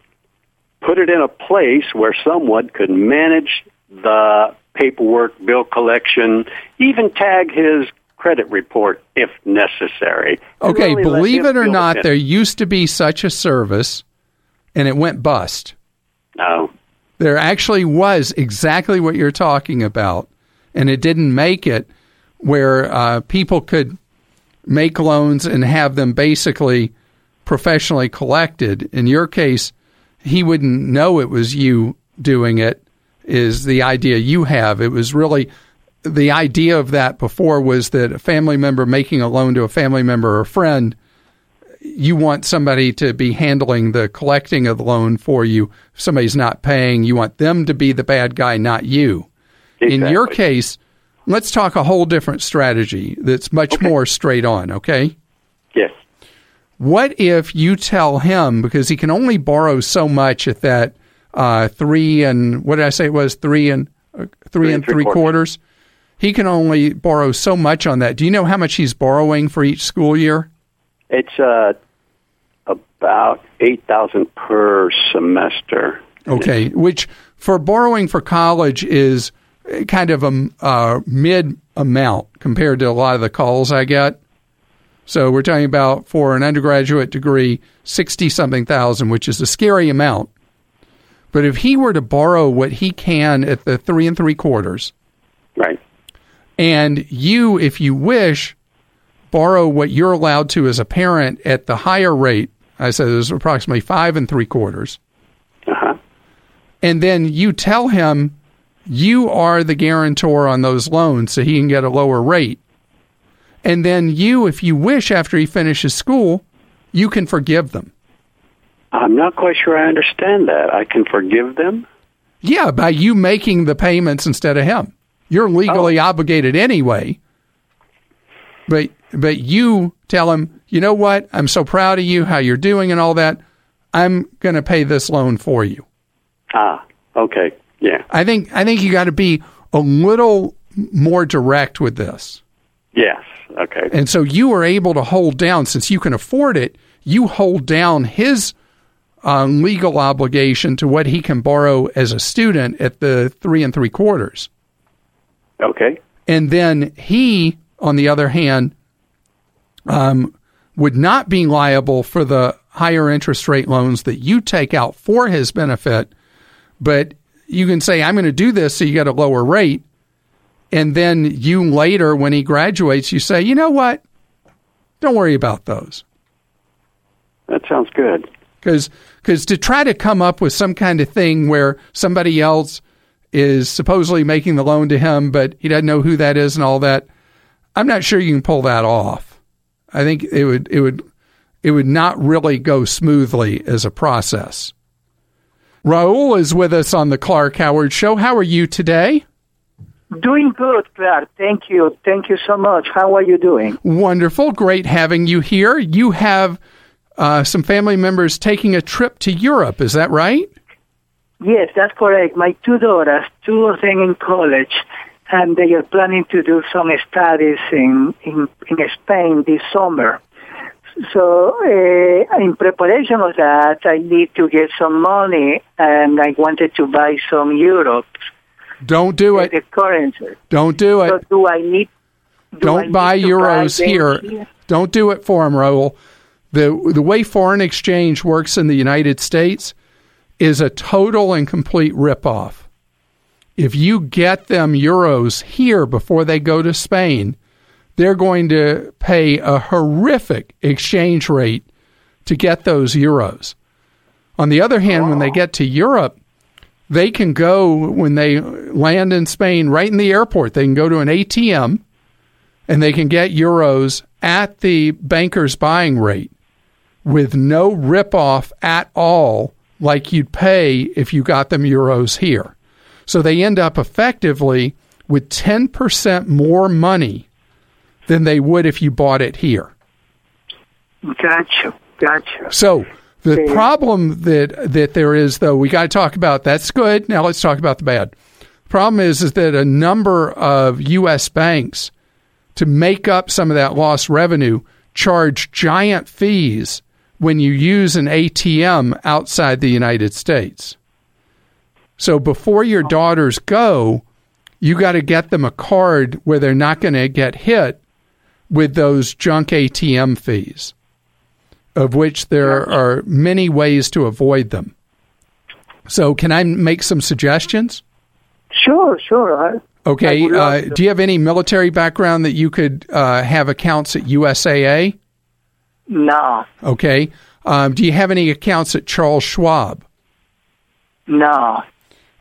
put it in a place where someone could manage the paperwork, bill collection, even tag his credit report if necessary. Okay, really believe it or not, the- there used to be such a service, and it went bust. No. There actually was exactly what you're talking about, and it didn't make it where uh, people could make loans and have them basically professionally collected. In your case, he wouldn't know it was you doing it, is the idea you have. It was really the idea of that before was that a family member making a loan to a family member or a friend you want somebody to be handling the collecting of the loan for you. If somebody's not paying, you want them to be the bad guy, not you. In your case, let's talk a whole different strategy that's much more straight on, okay? Yes. What if you tell him, because he can only borrow so much at that uh, three and, what did I say it was? Three and, uh, three, and three quarters. He can only borrow so much on that. Do you know how much he's borrowing for each school year? It's uh, about eight thousand per semester. Okay, which for borrowing for college is kind of a uh, mid amount compared to a lot of the calls I get. So we're talking about for an undergraduate degree, sixty something thousand, which is a scary amount. But if he were to borrow what he can at the three and three quarters, Right. and you, if you wish, borrow what you're allowed to as a parent at the higher rate, I said it was approximately five and three quarters Uh-huh. and then you tell him you are the guarantor on those loans so he can get a lower rate. And then you, if you wish, after he finishes school, you can forgive them. I'm not quite sure I understand that. I can forgive them. Yeah, by you making the payments instead of him. You're legally obligated anyway. But but you tell him, you know what? I'm so proud of you, how you're doing and all that. I'm going to pay this loan for you. Ah, okay. Yeah. I think I think you got to be a little more direct with this. Yes. Okay. And so you are able to hold down, since you can afford it, you hold down his uh, legal obligation to what he can borrow as a student at the three and three quarters. Okay. And then he, on the other hand, um, would not be liable for the higher interest rate loans that you take out for his benefit. But you can say, I'm going to do this so you get a lower rate. And then you later, when he graduates, you say, you know what? Don't worry about those. That sounds good. Because to try to come up with some kind of thing where somebody else is supposedly making the loan to him, but he doesn't know who that is and all that, I'm not sure you can pull that off. I think it would it would it would not really go smoothly as a process. Raul is with us on the Clark Howard Show. How are you today? Doing good, Clark. Thank you. Thank you so much. How are you doing? Wonderful. Great having you here. You have uh, some family members taking a trip to Europe. Is that right? Yes, that's correct. My two daughters, two of them in college, and they are planning to do some studies in, in, in Spain this summer. So, uh, in preparation of that, I need to get some money, and I wanted to buy some euros. Don't do it. The currency. Don't do it. So, do I need? Do Don't need buy to euros them here. Don't do it for him, Raul. The the way foreign exchange works in the United States is a total and complete ripoff. If you get them euros here before they go to Spain, they're going to pay a horrific exchange rate to get those euros. On the other hand, when they get to Europe, they can go when they land in Spain right in the airport. They can go to an ATM and they can get euros at the banker's buying rate with no ripoff at all, like you'd pay if you got them euros here. So they end up effectively with 10% more money than they would if you bought it here. Gotcha. Gotcha. So the Okay. problem that that there is, though, we got to talk about. That's good. Now let's talk about the bad. Problem is, is that a number of U.S. banks, to make up some of that lost revenue, charge giant fees when you use an ATM outside the United States. So before your daughters go, you got to get them a card where they're not going to get hit with those junk ATM fees, of which there are many ways to avoid them. So, can I make some suggestions? Sure, sure. I, Okay. I Uh, do you have any military background that you could uh, have accounts at USAA? no, Okay. Um, do you have any accounts at Charles Schwab? no.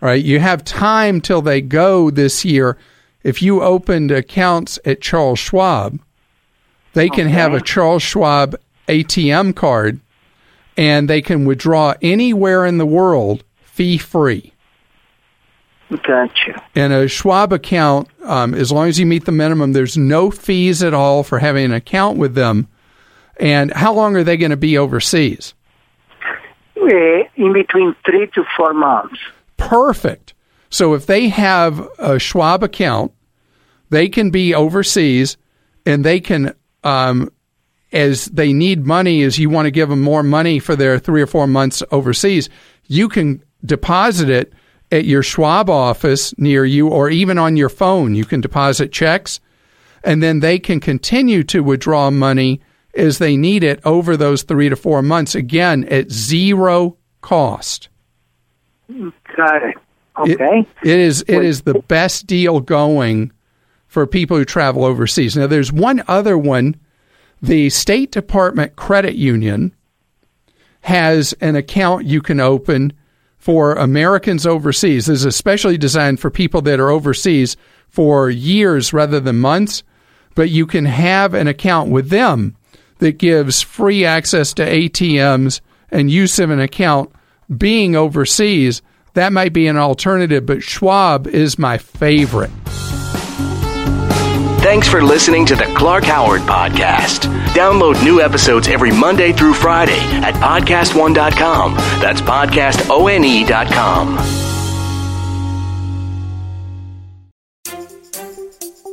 All right. You have time till they go this year. If you opened accounts at Charles Schwab, they can have a Charles Schwab ATM card and they can withdraw anywhere in the world fee free. Gotcha. In a Schwab account, um, as long as you meet the minimum, there's no fees at all for having an account with them. And how long are they going to be overseas? Eh, in between three to four months. Perfect. So if they have a Schwab account, they can be overseas and they can, um, as they need money, as you want to give them more money for their three or four months overseas, you can deposit it at your Schwab office near you or even on your phone. You can deposit checks and then they can continue to withdraw money as they need it over those three to four months, again, at zero cost. Got it. Okay. It, it is it is the best deal going for people who travel overseas. Now there's one other one. The State Department Credit Union has an account you can open for Americans overseas. This is especially designed for people that are overseas for years rather than months, but you can have an account with them that gives free access to ATMs and use of an account being overseas. That might be an alternative, but Schwab is my favorite. Thanks for listening to the Clark Howard Podcast. Download new episodes every Monday through Friday at podcastone.com. That's podcastone.com.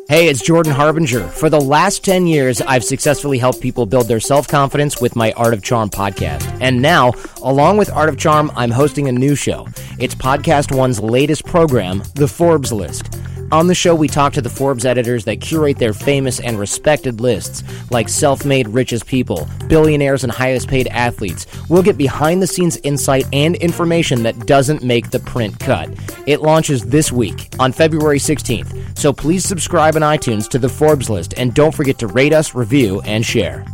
Hey, it's Jordan Harbinger. For the last 10 years, I've successfully helped people build their self confidence with my Art of Charm podcast. And now, along with Art of Charm, I'm hosting a new show. It's Podcast One's latest program, The Forbes List. On the show, we talk to the Forbes editors that curate their famous and respected lists, like self made richest people, billionaires, and highest paid athletes. We'll get behind the scenes insight and information that doesn't make the print cut. It launches this week on February 16th, so please subscribe on iTunes to the Forbes list and don't forget to rate us, review, and share.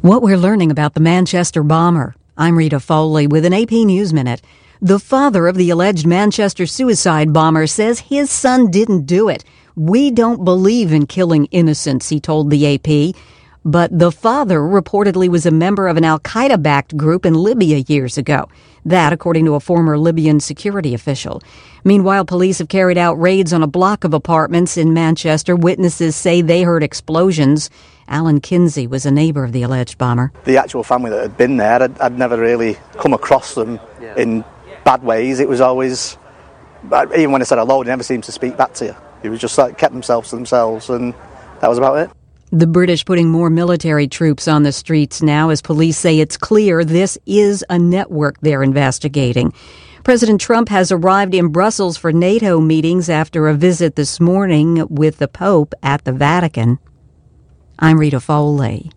What we're learning about the Manchester bomber. I'm Rita Foley with an AP News Minute. The father of the alleged Manchester suicide bomber says his son didn't do it. We don't believe in killing innocents, he told the AP. But the father reportedly was a member of an Al Qaeda backed group in Libya years ago. That, according to a former Libyan security official. Meanwhile, police have carried out raids on a block of apartments in Manchester. Witnesses say they heard explosions. Alan Kinsey was a neighbor of the alleged bomber. the actual family that had been there, I'd, I'd never really come across them in bad ways. It was always, even when I said hello, they never seemed to speak back to you. It was just like kept themselves to themselves, and that was about it. The British putting more military troops on the streets now as police say it's clear this is a network they're investigating. President Trump has arrived in Brussels for NATO meetings after a visit this morning with the Pope at the Vatican. I'm Rita Foley.